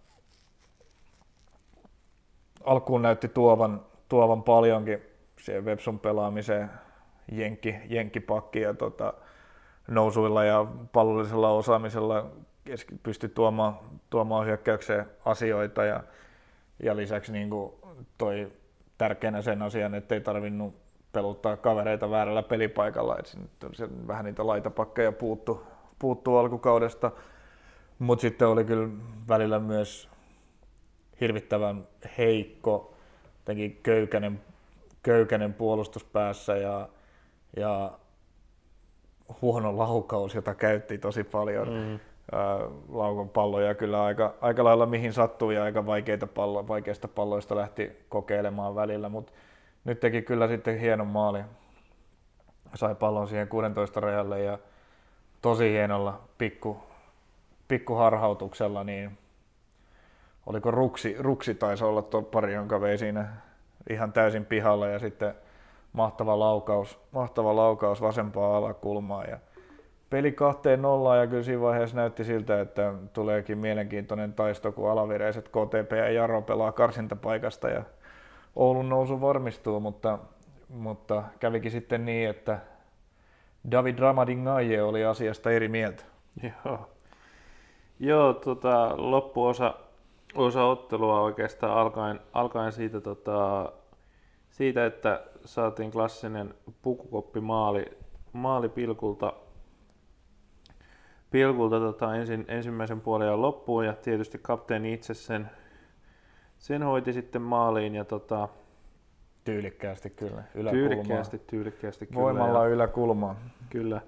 alkuun näytti tuovan, tuovan paljonkin siihen Websun pelaamiseen jenkki, jenkkipakki ja tota, nousuilla ja pallollisella osaamisella pystyi tuomaan, tuomaan hyökkäykseen asioita ja ja lisäksi niin kuin toi tärkeänä sen asian, että ei tarvinnut peluttaa kavereita väärällä pelipaikalla, että se vähän niitä laitapakkeja puuttu, puuttu alkukaudesta. Mutta sitten oli kyllä välillä myös hirvittävän heikko, jotenkin köykäinen, köykäinen puolustus päässä ja, ja huono laukaus, jota käytti tosi paljon. Mm laukon palloja kyllä aika, aika lailla mihin sattuu ja aika vaikeita pallo, vaikeista palloista lähti kokeilemaan välillä, mutta nyt teki kyllä sitten hienon maali. Sai pallon siihen 16 rajalle ja tosi hienolla pikku, pikku harhautuksella, niin oliko Ruksi, Ruksi taisi olla tuo pari, jonka vei siinä ihan täysin pihalla ja sitten mahtava laukaus, mahtava laukaus vasempaa alakulmaa ja peli kahteen nollaan ja kyllä siinä vaiheessa näytti siltä, että tuleekin mielenkiintoinen taisto, kun alavireiset KTP ja Jaro pelaa karsintapaikasta ja Oulun nousu varmistuu, mutta, mutta kävikin sitten niin, että David Ramadingaje oli asiasta eri mieltä. Joo, Joo tota, loppuosa osa ottelua oikeastaan alkaen, alkaen siitä, tota, siitä, että saatiin klassinen pukukoppi maali, maali pilkulta pilkulta tota, ensin, ensimmäisen puolen loppuun ja tietysti kapteeni itse sen, sen hoiti sitten maaliin ja tota, Tyylikkäästi kyllä, yläkulmaa. Tyylikkäästi, tyylikkäästi kyllä. Voimalla ja, yläkulmaa. Kyllä.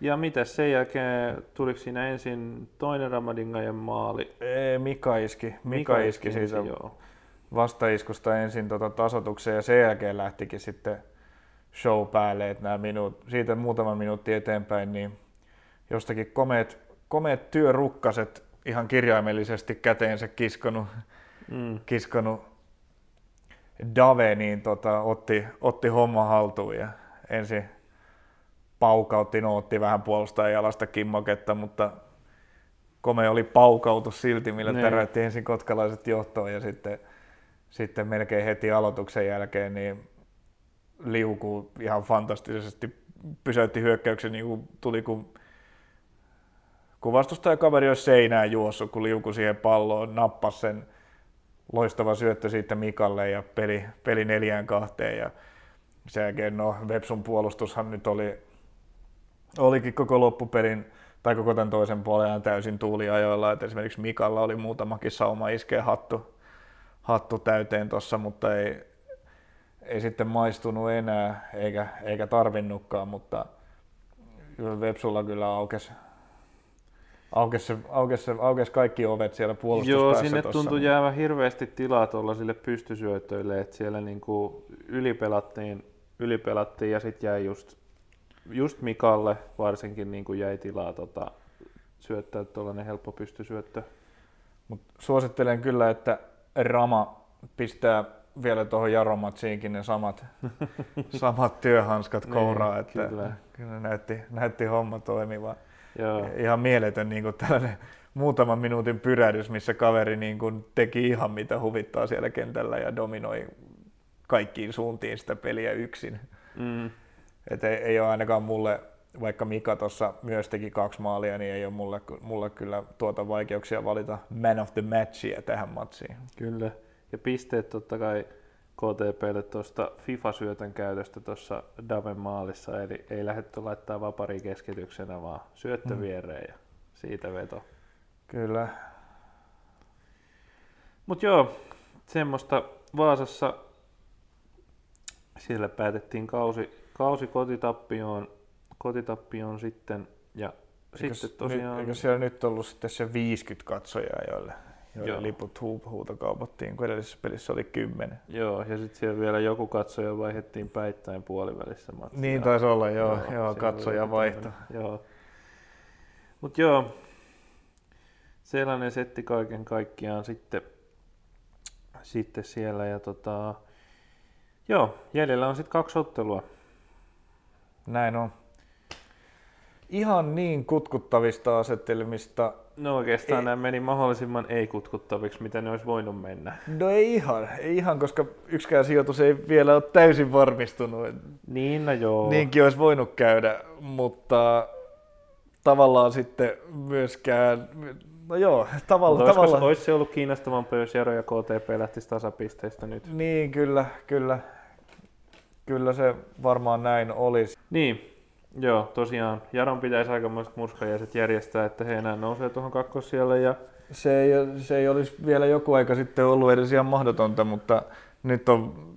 Ja mitä sen jälkeen, tuliko siinä ensin toinen Ramadingajan maali? Ei, Mika iski. Mika, Mika iski, iski siitä joo. Vastaiskusta ensin tota tasotukseen ja sen jälkeen lähtikin sitten show päälle, että nämä minuut, siitä muutama minuutti eteenpäin, niin jostakin komeet, komeet työrukkaset ihan kirjaimellisesti käteensä kiskonut, mm. kiskonut Dave, niin tota, otti, otti homma haltuun ja ensin paukautti, no otti vähän puolustajan jalasta kimmoketta, mutta komea oli paukautus silti, millä niin. täräytti ensin kotkalaiset johtoon ja sitten, sitten melkein heti aloituksen jälkeen niin liukuu ihan fantastisesti, pysäytti hyökkäyksen, niin kuin tuli kun, kun vastustajakaveri olisi seinään juossut, kun liukui siihen palloon, nappasi sen loistava syöttö siitä Mikalle ja peli, peli neljään kahteen. Ja sen jälkeen no Vepsun puolustushan nyt oli, olikin koko loppupelin tai koko tämän toisen puolen täysin tuuliajoilla, että esimerkiksi Mikalla oli muutamakin sauma iskeä hattu, hattu täyteen tuossa, mutta ei, ei sitten maistunut enää, eikä, eikä tarvinnutkaan, mutta Vepsulla kyllä aukesi, aukesi, aukesi, aukesi kaikki ovet siellä puolustuspäässä. Joo, sinne tossa. tuntui jäävä hirveästi tilaa tuollaisille pystysyötöille, että siellä niinku ylipelattiin, ylipelattiin ja sitten jäi just, just Mikalle varsinkin niinku jäi tilaa tota, syöttää tuollainen helppo pystysyöttö. Mut suosittelen kyllä, että Rama pistää vielä tuohon Jaromatsiinkin ne samat, samat työhanskat Niin, kouraa, että kyllä. kyllä näytti, näytti homma toimiva. Joo. Ihan mieletön niin kuin tällainen muutaman minuutin pyrähdys, missä kaveri niin kuin teki ihan mitä huvittaa siellä kentällä ja dominoi kaikkiin suuntiin sitä peliä yksin. Mm. Et ei, ei ole ainakaan mulle, vaikka Mika tuossa myös teki kaksi maalia, niin ei ole mulle, mulle kyllä tuota vaikeuksia valita man of the matchia tähän matsiin. Kyllä. Ja pisteet totta kai KTPlle tuosta FIFA-syötön käytöstä tuossa Daven maalissa, eli ei lähdetty laittaa vapari keskityksenä, vaan syöttö Mm. viereen ja siitä veto. Kyllä. Mutta joo, semmoista Vaasassa siellä päätettiin kausi, kausi kotitappioon, kotitappioon sitten ja Eikös, sitten tosiaan... nyt, eikö siellä nyt ollut sitten se 50 katsojaa, joille, joille Joo. liput hu- huutokaupattiin, kun edellisessä pelissä oli 10. Joo, ja sitten siellä vielä joku katsoja vaihdettiin päittäin puolivälissä matsia. Niin taisi olla, joo, joo, joo katsoja vaihto. Joo. Mut joo, sellainen setti kaiken kaikkiaan sitten, sitten siellä. Ja tota, joo, jäljellä on sitten kaksi ottelua. Näin on. Ihan niin kutkuttavista asettelmista. No oikeastaan Ei. nämä meni mahdollisimman ei-kutkuttaviksi, mitä ne olisi voinut mennä. No ei ihan, ei ihan, koska yksikään sijoitus ei vielä ole täysin varmistunut. Niin, no joo. Niinkin olisi voinut käydä, mutta tavallaan sitten myöskään, no joo, tavalla, Mutta olisiko, tavallaan. olisi se ollut kiinnostavampaa, jos Jaro ja KTP lähtisi tasapisteistä nyt? Niin, kyllä, kyllä. Kyllä se varmaan näin olisi. Niin, joo, tosiaan. Jaron pitäisi aikamoiset murskajaiset järjestää, että he enää nousee tuohon kakkossijalle ja Se ei, se ei olisi vielä joku aika sitten ollut edes ihan mahdotonta, mutta nyt on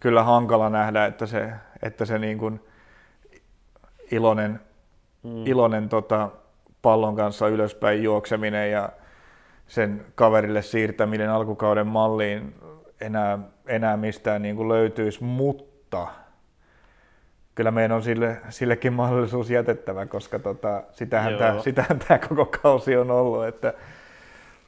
kyllä hankala nähdä, että se, että se niin kuin iloinen, mm, iloinen tota, pallon kanssa ylöspäin juokseminen ja sen kaverille siirtäminen alkukauden malliin enää, enää mistään niin kuin löytyisi, mutta kyllä meidän on sille, sillekin mahdollisuus jätettävä, koska tota, sitähän, tämä, sitähän tämä koko kausi on ollut, että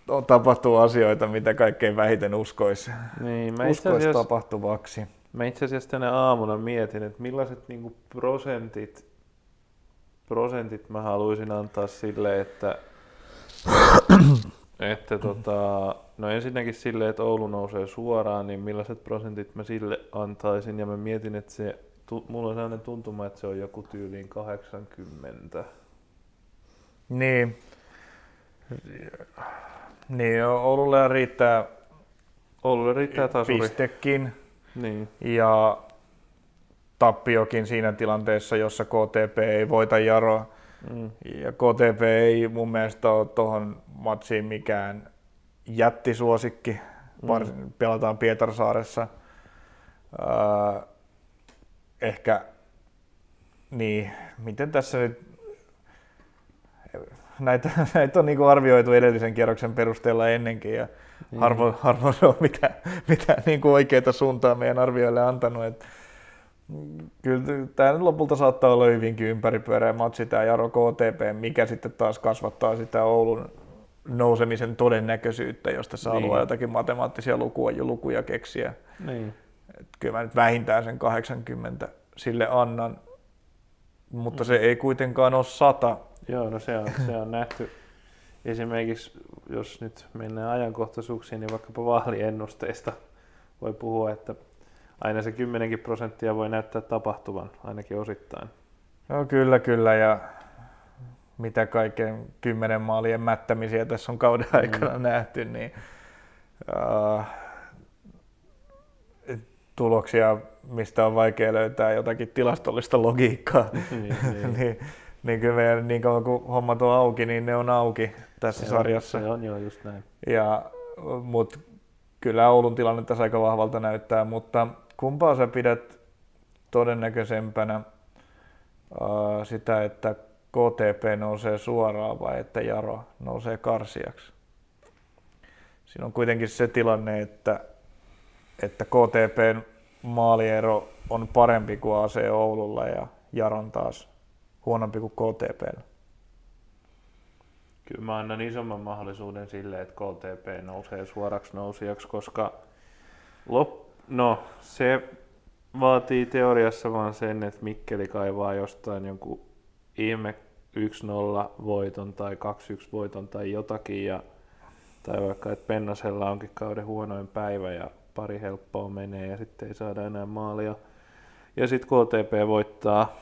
on, tapahtuu asioita, mitä kaikkein vähiten uskoisi, niin, mä itse uskoisi asiassa, tapahtuvaksi. mä itse asiassa tänä aamuna mietin, että millaiset niinku prosentit, prosentit mä haluaisin antaa sille, että, että tota, no ensinnäkin sille, että Oulu nousee suoraan, niin millaiset prosentit mä sille antaisin, ja mä mietin, että se, tu, mulla on sellainen tuntuma, että se on joku tyyliin 80. Niin. Niin, Oululle riittää Oululle riittää tasuri. pistekin Niin, ja tappiokin siinä tilanteessa, jossa KTP ei voita Jaroa. mm, Ja KTP ei mun mielestä ole tuohon matsiin mikään jättisuosikki. Varsin, pelataan Pietarsaaressa. Öö, ehkä, niin, miten tässä nyt, näitä, näitä on niinku arvioitu edellisen kierroksen perusteella ennenkin ja Niin. harvoin, harvoin se on mitään, mitään niinku oikeaa suuntaa meidän arvioille antanut. Et, mm, kyllä tämä lopulta saattaa olla hyvinkin ympäripyöreä matsi tämä Jaro KTP, mikä sitten taas kasvattaa sitä Oulun nousemisen todennäköisyyttä, josta saa Niin. niin. jotakin matemaattisia lukuja, lukuja keksiä. niin. Et kyllä mä nyt vähintään sen 80 sille annan, mutta se ei kuitenkaan ole sata. Joo, no se on, se on nähty esimerkiksi, jos nyt mennään ajankohtaisuuksiin, niin vaikkapa vaaliennusteista voi puhua, että aina se 10 prosenttia voi näyttää tapahtuvan, ainakin osittain. No kyllä, kyllä. Ja mitä kaiken kymmenen maalien mättämisiä tässä on kauden mm. aikana mm. nähty, niin uh, tuloksia, mistä on vaikea löytää jotakin tilastollista logiikkaa, niin, niin. niin, niin kyllä meidän, niin kauan kuin hommat on auki, niin ne on auki tässä se sarjassa. On, se on joo, just näin. Ja, mut kyllä Oulun tilanne tässä aika vahvalta näyttää, mutta kumpaa sä pidät todennäköisempänä uh, sitä, että KTP nousee suoraan vai että Jaro nousee karsiaksi? Siinä on kuitenkin se tilanne, että, että KTPn maaliero on parempi kuin AC Oululla ja Jaron taas huonompi kuin KTP. Kyllä mä annan isomman mahdollisuuden sille, että KTP nousee suoraksi nousijaksi, koska lop... no, se vaatii teoriassa vaan sen, että Mikkeli kaivaa jostain jonkun ihme 1-0 voiton tai 2-1 voiton tai jotakin, ja, tai vaikka, että Pennasella onkin kauden huonoin päivä ja pari helppoa menee ja sitten ei saada enää maalia. Ja sitten KTP voittaa,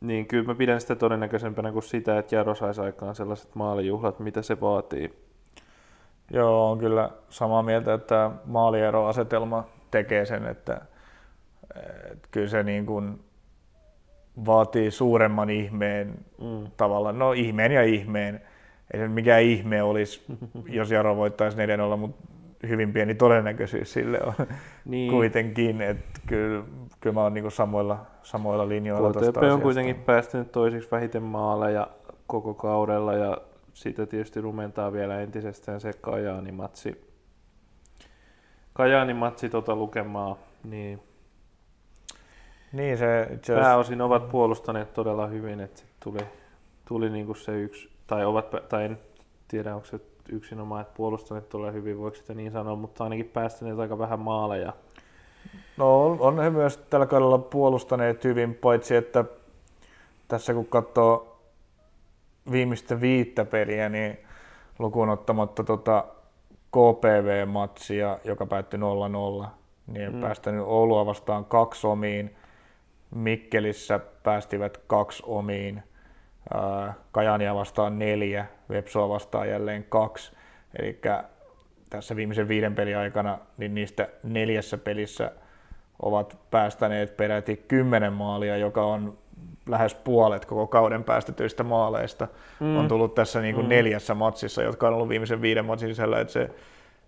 niin kyllä mä pidän sitä todennäköisempänä kuin sitä, että Jaro saisi aikaan sellaiset maalijuhlat, mitä se vaatii. Joo, on kyllä samaa mieltä, että maalieroasetelma tekee sen, että, että kyllä se niin kuin vaatii suuremman ihmeen mm. tavallaan, no ihmeen ja ihmeen. Ei se mikään ihme olisi, jos Jaro voittaisi 4-0, mutta hyvin pieni todennäköisyys sille on niin. kuitenkin, että kyllä, kyllä mä oon niin samoilla, samoilla linjoilla KTP on asiasta. kuitenkin päästänyt toisiksi vähiten maaleja koko kaudella ja sitä tietysti rumentaa vielä entisestään se Kajaani-matsi. Kajaani-matsi tota lukemaa, niin niin se itse Pääosin ovat puolustaneet todella hyvin, että tuli, tuli niinku se yksi, tai, ovat, tai en tiedä onko se yksinomaan, että puolustaneet todella hyvin, voiko sitä niin sanoa, mutta ainakin päästäneet aika vähän maaleja. No on, on he myös tällä kaudella puolustaneet hyvin, paitsi että tässä kun katsoo viimeistä viittä peliä, niin lukuun ottamatta tota KPV-matsia, joka päättyi 0-0, niin mm. päästänyt Oulua vastaan kaksi omiin, Mikkelissä päästivät kaksi omiin, Kajania vastaan neljä, Vepsoa vastaan jälleen kaksi. Eli tässä viimeisen viiden pelin aikana niin niistä neljässä pelissä ovat päästäneet peräti kymmenen maalia, joka on lähes puolet koko kauden päästetyistä maaleista. Mm. On tullut tässä niin kuin mm. neljässä matsissa, jotka on ollut viimeisen viiden matsin sisällä. Että se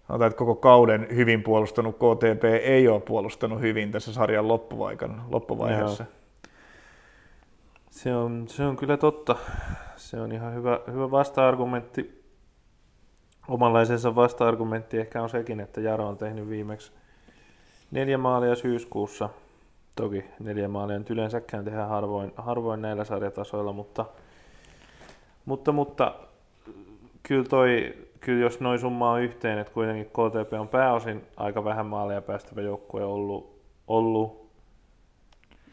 sanotaan, että koko kauden hyvin puolustanut KTP ei ole puolustanut hyvin tässä sarjan loppuvaiheessa. Se on, se on kyllä totta. Se on ihan hyvä, hyvä vasta-argumentti. Omanlaisensa vasta-argumentti ehkä on sekin, että Jaro on tehnyt viimeksi neljä maalia syyskuussa. Toki neljä maalia nyt yleensäkään tehdään harvoin, harvoin näillä sarjatasoilla, mutta, mutta, mutta kyllä toi kyllä jos noin summaa yhteen, että kuitenkin KTP on pääosin aika vähän maaleja päästävä joukkue ollut, ollut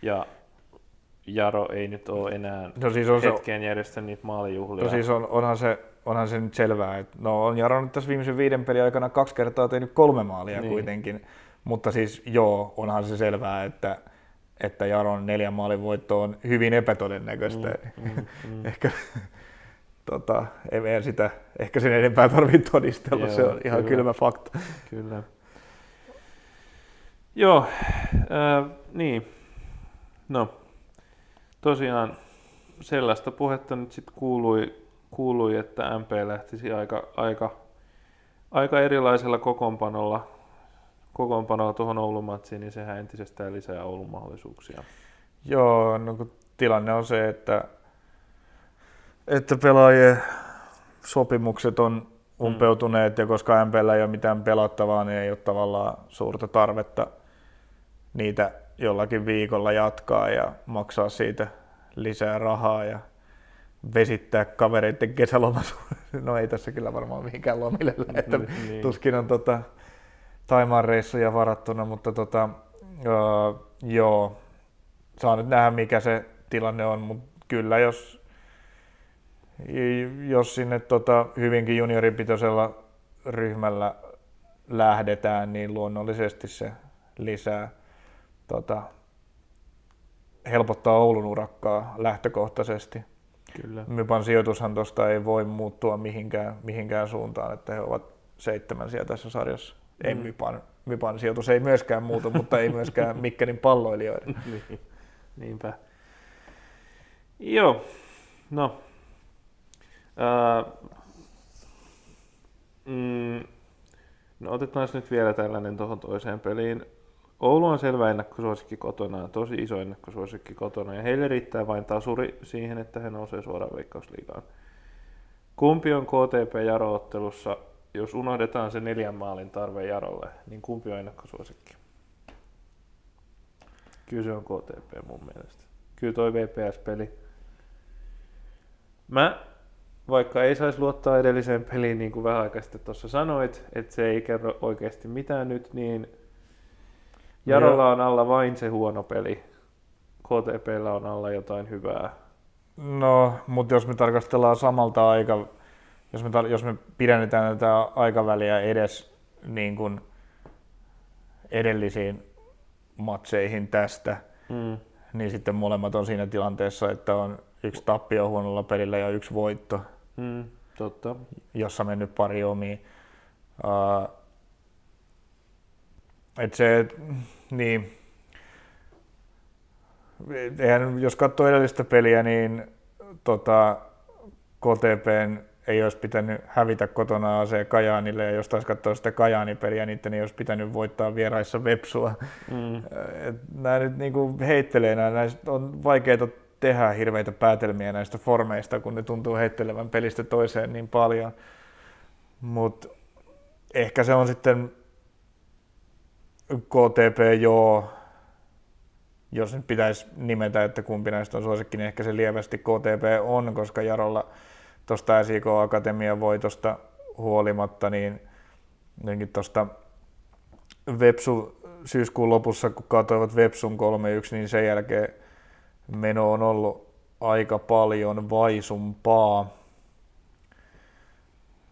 ja Jaro ei nyt ole enää no siis on hetkeen se, järjestä niitä maalijuhlia. No siis on, onhan, se, onhan se nyt selvää, että no on Jaro nyt tässä viimeisen viiden pelin aikana kaksi kertaa tehnyt kolme maalia niin. kuitenkin, mutta siis joo, onhan se selvää, että, että Jaron neljän maalin voitto on hyvin epätodennäköistä. Mm, mm, mm. Ehkä tota, ei meidän sitä ehkä sen enempää tarvitse todistella, Joo, se on ihan kyllä. kylmä fakta. Kyllä. Joo, äh, niin. No, tosiaan sellaista puhetta nyt sitten kuului, kuului, että MP lähtisi aika, aika, aika erilaisella kokoonpanolla, kokoonpanolla tuohon Oulun matsiin, niin sehän entisestään lisää Oulun mahdollisuuksia. Joo, no kun tilanne on se, että että pelaajien sopimukset on umpeutuneet mm. ja koska MPllä ei ole mitään pelattavaa, niin ei ole tavallaan suurta tarvetta niitä jollakin viikolla jatkaa ja maksaa siitä lisää rahaa ja vesittää kavereiden kesälomat. No ei tässä kyllä varmaan mihinkään lomille lähetä. Niin, niin. Tuskin on tota, Taimaan reissuja varattuna, mutta tota, uh, joo, saa nyt nähdä mikä se tilanne on, mutta kyllä jos jos sinne tota, hyvinkin junioripitoisella ryhmällä lähdetään, niin luonnollisesti se lisää tota, helpottaa Oulun urakkaa lähtökohtaisesti. Kyllä. Mypan sijoitushan tuosta ei voi muuttua mihinkään, mihinkään suuntaan, että he ovat seitsemän siellä tässä sarjassa. Ei mm. Mypan, Mypan sijoitus ei myöskään muutu, mutta ei myöskään Mikkelin palloilijoiden. niin, niinpä. Joo, no. Äh, mm, no otetaan nyt vielä tällainen tuohon toiseen peliin. Oulu on selvä ennakkosuosikki kotona, tosi iso ennakkosuosikki kotona, ja heille riittää vain tasuri siihen, että he nousee suoraan veikkausliigaan. Kumpi on KTP Jaro-ottelussa, jos unohdetaan se neljän maalin tarve Jarolle, niin kumpi on ennakkosuosikki? Kyllä se on KTP mun mielestä. Kyllä toi VPS-peli. Mä, vaikka ei saisi luottaa edelliseen peliin, niin kuin vähän aikaa sitten tuossa sanoit, että se ei kerro oikeasti mitään nyt, niin Jarolla on alla vain se huono peli. KTPllä on alla jotain hyvää. No, mutta jos me tarkastellaan samalta aika, jos me, tar- jos me pidennetään tätä aikaväliä edes niin kuin edellisiin matseihin tästä, mm. niin sitten molemmat on siinä tilanteessa, että on yksi tappio huonolla pelillä ja yksi voitto. Mm, totta. Jossa mennyt pari omiin. Uh, et se, niin, eihän, jos katsoo edellistä peliä, niin tota, KTPn ei olisi pitänyt hävitä kotona AC Kajaanille, ja jos taas katsoo sitä Kajaani-peliä, niin ei olisi pitänyt voittaa vieraissa Vepsua. Mm. nämä nyt niin kuin heittelee, näistä on vaikeaa tehdä hirveitä päätelmiä näistä formeista, kun ne tuntuu heittelevän pelistä toiseen niin paljon. Mutta ehkä se on sitten KTP joo, jos nyt pitäisi nimetä, että kumpi näistä on suosikki, niin ehkä se lievästi KTP on, koska Jarolla tuosta SIK Akatemian voitosta huolimatta, niin jotenkin tuosta Vepsu syyskuun lopussa, kun katoivat Vepsun 3-1, niin sen jälkeen meno on ollut aika paljon vaisumpaa.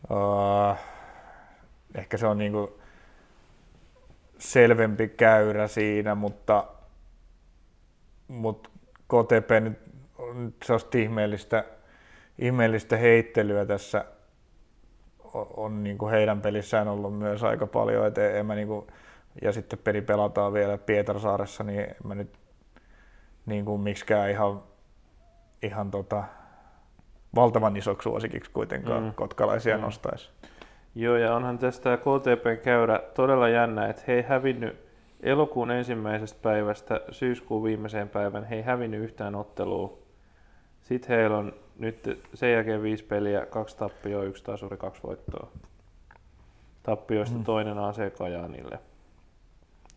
Uh, ehkä se on niinku selvempi käyrä siinä, mutta, mutta KTP nyt on sellaista ihmeellistä, ihmeellistä heittelyä tässä on, on niin kuin heidän pelissään ollut myös aika paljon, et en mä niin kuin, ja sitten peli pelataan vielä Pietarsaaressa, niin en mä nyt niin kuin miksikään ihan, ihan tota, valtavan isoksi suosikiksi kuitenkaan mm. kotkalaisia mm. nostaisi. Joo, ja onhan tästä KTPn käyrä todella jännä, että he ei hävinnyt elokuun ensimmäisestä päivästä syyskuun viimeiseen päivän, he ei hävinnyt yhtään ottelua. Sitten heillä on nyt sen jälkeen viisi peliä, kaksi tappioa, yksi tasuri, kaksi voittoa. Tappioista mm. toinen AC Kajaanille.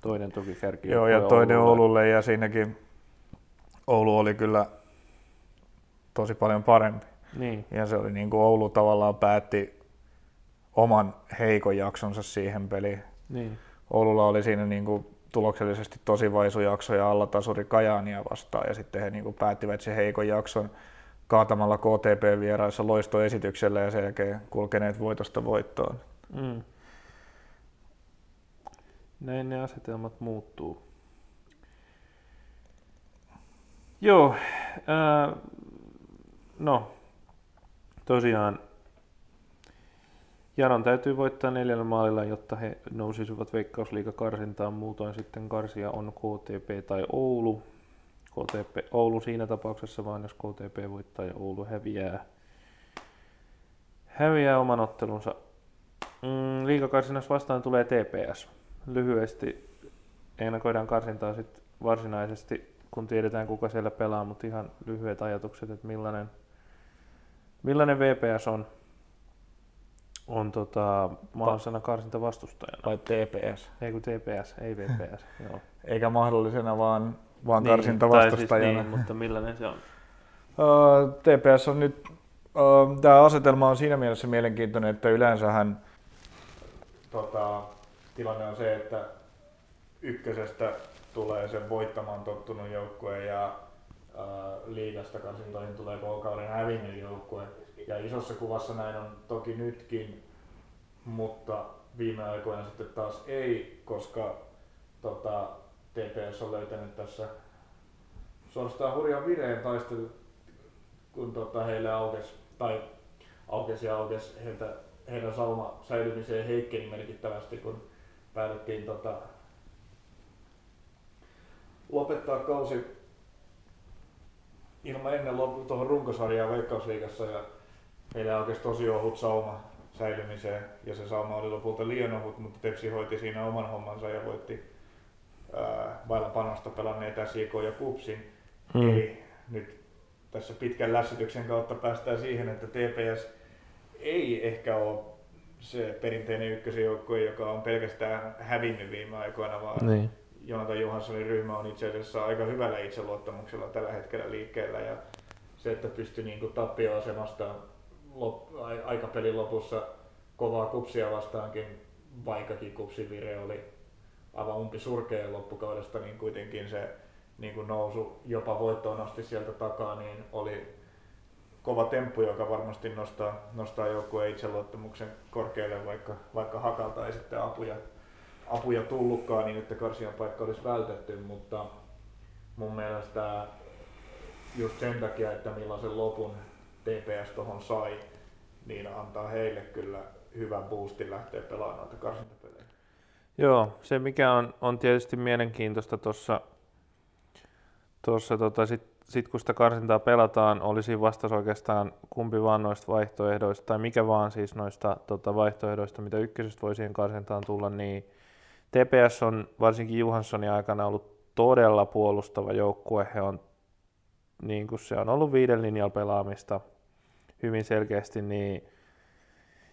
Toinen toki kärki. Joo, ja toinen Oululle. Oululle, ja siinäkin Oulu oli kyllä tosi paljon parempi. Niin. Ja se oli niin kuin Oulu tavallaan päätti oman heikon jaksonsa siihen peliin. Niin. Oululla oli siinä niin kuin tuloksellisesti tosi vaisu jakso ja alla tasuri Kajaania vastaan ja sitten he niin kuin päättivät sen heikon jakson kaatamalla KTP-vieraissa loistoesityksellä ja sen jälkeen kulkeneet voitosta voittoon. Mm. Näin ne asetelmat muuttuu. Joo, ää, no tosiaan Jaron täytyy voittaa neljällä maalilla, jotta he nousisivat veikkausliigakarsintaan. Muutoin sitten karsia on KTP tai Oulu. KTP, Oulu siinä tapauksessa vaan, jos KTP voittaa ja Oulu häviää, häviää oman ottelunsa. Mm, liigakarsinnassa vastaan tulee TPS. Lyhyesti ennakoidaan karsintaa sitten varsinaisesti, kun tiedetään kuka siellä pelaa, mutta ihan lyhyet ajatukset, että millainen, millainen VPS on on tota, mahdollisena karsinta vastustajana. Vai TPS? Ei kun TPS, ei VPS. joo. Eikä mahdollisena, vaan, vaan niin, karsinta vastustajana. Siis niin, mutta millainen se on? Uh, TPS on nyt, uh, tämä asetelma on siinä mielessä mielenkiintoinen, että yleensähän tota, tilanne on se, että ykkösestä tulee sen voittamaan tottunut joukkue ja uh, liigasta karsintoihin tulee koko kauden hävinnyt joukkue ja isossa kuvassa näin on toki nytkin, mutta viime aikoina sitten taas ei, koska tota, TPS on löytänyt tässä suorastaan hurjan vireen taistelu, kun tota, heille aukesi, tai aukesi ja aukesi heiltä, heidän sauma säilymiseen heikkeni merkittävästi, kun päädyttiin tota, lopettaa kausi ilman ennen lop- tuohon runkosarjaan Veikkausliigassa ja heillä aukesi tosi ohut sauma säilymiseen ja se sauma oli lopulta liian ohut, mutta Tepsi hoiti siinä oman hommansa ja voitti ää, vailla panosta pelanneet SJK ja Kupsin. Mm. Eli nyt tässä pitkän lässytyksen kautta päästään siihen, että TPS ei ehkä ole se perinteinen ykkösjoukkue, joka on pelkästään hävinnyt viime aikoina, vaan niin. Jonathan Johanssonin ryhmä on itse asiassa aika hyvällä itseluottamuksella tällä hetkellä liikkeellä ja se, että pystyy niin tappioasemasta lop, aikapelin lopussa kovaa kupsia vastaankin, vaikkakin kupsivire oli aivan umpi surkea loppukaudesta, niin kuitenkin se niin kuin nousu jopa voittoon asti sieltä takaa, niin oli kova temppu, joka varmasti nostaa, nostaa joukkueen itseluottamuksen korkealle, vaikka, vaikka hakalta ei sitten apuja, apuja tullutkaan, niin että karsian paikka olisi vältetty, mutta mun mielestä just sen takia, että millaisen lopun TPS tuohon sai, niin antaa heille kyllä hyvän boostin lähteä pelaamaan noita karsintapelejä. Joo, se mikä on, on tietysti mielenkiintoista tuossa, tuossa tota, sit, sit kun sitä karsintaa pelataan, olisi vastaus oikeastaan kumpi vaan noista vaihtoehdoista, tai mikä vaan siis noista tota, vaihtoehdoista, mitä ykkösestä voi siihen karsintaan tulla, niin TPS on varsinkin Johanssonin aikana ollut todella puolustava joukkue. He on, niin kuin se on ollut viiden linjalla pelaamista hyvin selkeästi, niin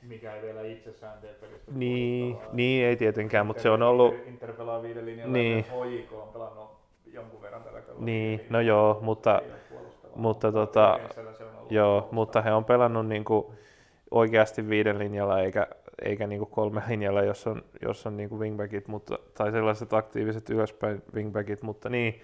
mikä ei vielä itsessään tee pelistä Niin, niin ei tietenkään, mutta se on ollut... Inter pelaa viiden linjalla niin. ja HJK on pelannut jonkun verran tällä kaudella. Niin, no joo, mutta, mutta, tota, joo, mutta he on pelannut niin kuin oikeasti viiden linjalla eikä, eikä niin kuin kolme linjalla, jos on, jos on niin kuin wingbackit, mutta, tai sellaiset aktiiviset ylöspäin wingbackit, mutta niin,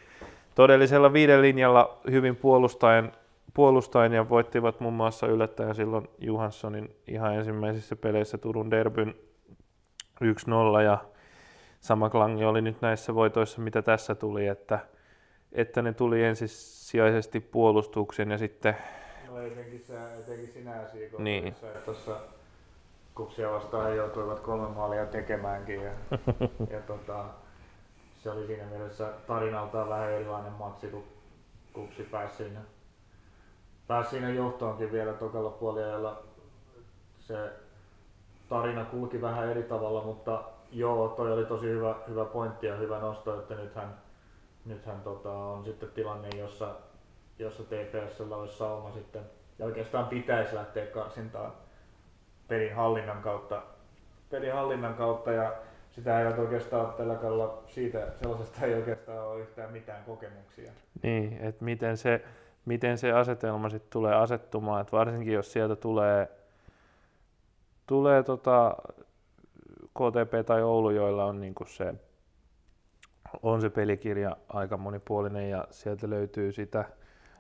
todellisella viiden linjalla hyvin puolustaen puolustaen ja voittivat muun muassa yllättäen silloin Johanssonin ihan ensimmäisissä peleissä Turun derbyn 1-0 ja sama klangi oli nyt näissä voitoissa, mitä tässä tuli, että, että ne tuli ensisijaisesti puolustuksen ja sitten... No etenkin, sä, etenkin sinä niin. että tuossa kupsia vastaan joutuivat kolme maalia tekemäänkin ja, ja tota, se oli siinä mielessä tarinaltaan vähän erilainen matsi, kun kupsi pääsi sinne pääsi siinä johtoonkin vielä tokalla puoliajalla. Se tarina kulki vähän eri tavalla, mutta joo, toi oli tosi hyvä, hyvä pointti ja hyvä nosto, että nythän, nythän tota, on sitten tilanne, jossa, jossa TPSllä olisi sauma sitten, ja oikeastaan pitäisi lähteä karsintaan pelin hallinnan kautta, pelin hallinnan kautta ja sitä ei oikeastaan tällä kaudella siitä, sellaisesta ei oikeastaan ole yhtään mitään kokemuksia. Niin, että miten se, miten se asetelma sitten tulee asettumaan, että varsinkin jos sieltä tulee, tulee tota KTP tai Oulu, joilla on niinku se, on se pelikirja aika monipuolinen ja sieltä löytyy sitä,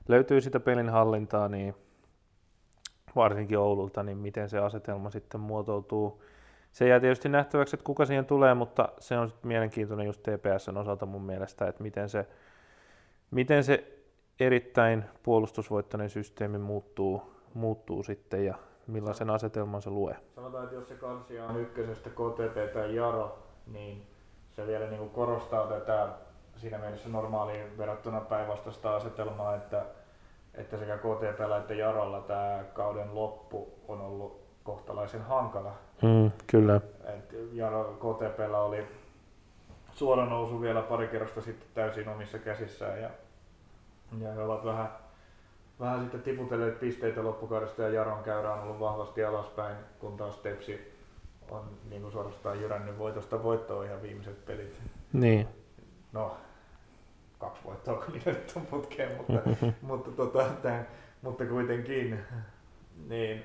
löytyy sitä pelin hallintaa, niin varsinkin Oululta, niin miten se asetelma sitten muotoutuu. Se jää tietysti nähtäväksi, että kuka siihen tulee, mutta se on sitten mielenkiintoinen just TPSn osalta mun mielestä, että miten se, miten se erittäin puolustusvoittainen systeemi muuttuu, muuttuu sitten ja millaisen asetelman se lue. Sanotaan, että jos se kansia on ykkösestä KTP tai Jaro, niin se vielä niin kuin korostaa tätä siinä mielessä normaaliin verrattuna päinvastaista asetelmaa, että, että sekä KTP että Jarolla tämä kauden loppu on ollut kohtalaisen hankala. Mm, kyllä. Et Jaro, KTPllä oli suora nousu vielä pari kerrosta sitten täysin omissa käsissään ja ja he ovat vähän, vähän sitten tiputelleet pisteitä loppukaudesta ja Jaron käyrä on ollut vahvasti alaspäin, kun taas Tepsi on niin kuin suorastaan jyrännyt voitosta voittoa ihan viimeiset pelit. Niin. No, kaksi voittoa, kun niitä nyt on putkeen, mutta, mutta, tota, tämän, mutta kuitenkin. Niin.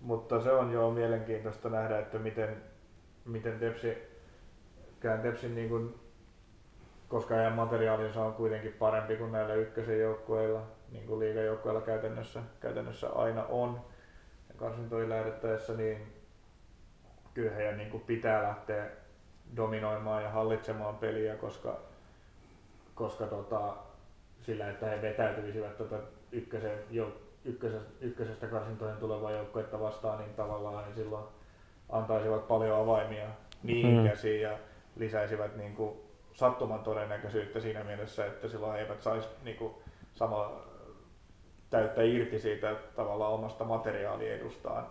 Mutta se on jo mielenkiintoista nähdä, että miten, miten Tepsi, kään Tepsin niin kuin koska heidän materiaalinsa on kuitenkin parempi kuin näillä ykkösen joukkueilla, niin kuin liigajoukkueilla käytännössä, käytännössä aina on. Ja karsintoihin lähdettäessä, niin kyllä heidän niin kuin pitää lähteä dominoimaan ja hallitsemaan peliä, koska, koska tota, sillä, että he vetäytyisivät tota ykkösen, jo, ykkösestä, ykkösestä karsintojen tulevaa joukkuetta vastaan, niin tavallaan niin silloin antaisivat paljon avaimia niihin hmm. käsiin ja lisäisivät niin kuin sattuman todennäköisyyttä siinä mielessä, että silloin eivät saisi niin kuin sama täyttä irti siitä tavallaan omasta materiaaliedustaan.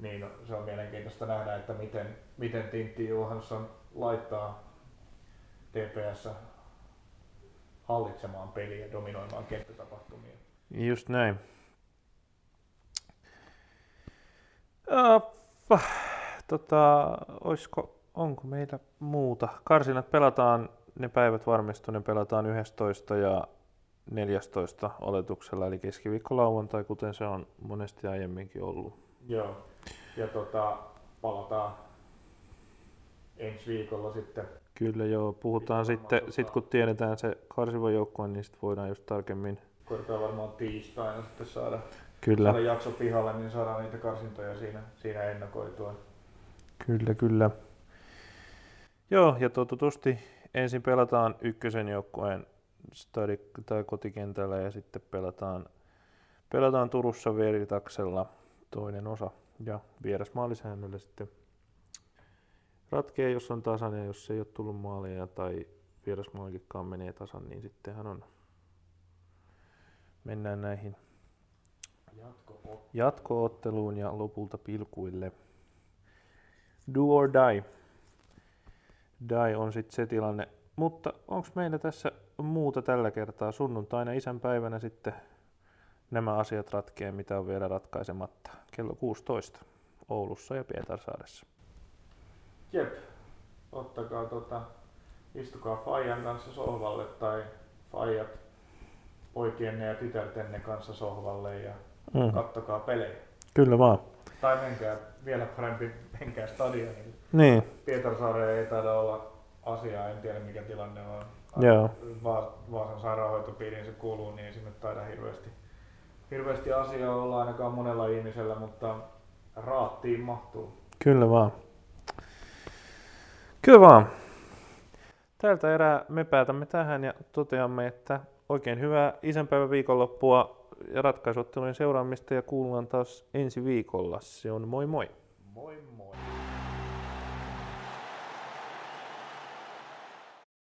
Niin se on mielenkiintoista nähdä, että miten, miten Tintti Johansson laittaa TPS hallitsemaan peliä ja dominoimaan kenttätapahtumia. Just näin. Uh, tota, olisiko, onko meillä muuta? Karsinat pelataan, ne päivät varmistuu, ne pelataan 11 ja 14 oletuksella, eli keskiviikko lauantai, kuten se on monesti aiemminkin ollut. Joo, ja tota, palataan ensi viikolla sitten. Kyllä joo, puhutaan sitten, tota... sit kun tiedetään se karsiva joukkue, niin sitten voidaan just tarkemmin. Koitetaan varmaan tiistaina sitten saada, kyllä. saada jakso pihalle, niin saadaan niitä karsintoja siinä, siinä ennakoitua. Kyllä, kyllä. Joo, ja totutusti ensin pelataan ykkösen joukkueen stadi, tai kotikentällä ja sitten pelataan, pelataan Turussa Veritaksella toinen osa ja vierasmaalisäännöllä sitten ratkee, jos on tasan ja jos ei ole tullut maalia tai vierasmaalikkaan menee tasan, niin sittenhän on mennään näihin Jatko-otteluun. jatkootteluun ja lopulta pilkuille. Do or die. Die on sitten se tilanne. Mutta onko meillä tässä muuta tällä kertaa sunnuntaina isänpäivänä sitten nämä asiat ratkee, mitä on vielä ratkaisematta. Kello 16 Oulussa ja Pietarsaaressa. Jep, ottakaa tota, istukaa Fajan kanssa sohvalle tai Fajat poikienne ja tytärtenne kanssa sohvalle ja mm. kattokaa pelejä. Kyllä vaan. Tai menkää vielä parempi, menkää stadionille. Niin. Pietarsaareen ei taida olla asiaa, en tiedä mikä tilanne on. Joo. Va- Vaasan sairaanhoitopiiriin se kuuluu, niin sinne taida hirveästi, hirveästi asiaa olla ainakaan monella ihmisellä, mutta raattiin mahtuu. Kyllä vaan. Kyllä vaan. Tältä erää me päätämme tähän ja toteamme, että oikein hyvää isänpäivän viikonloppua ja ratkaisuottelujen seuraamista ja kuullaan taas ensi viikolla. Se on moi moi. Moi moi.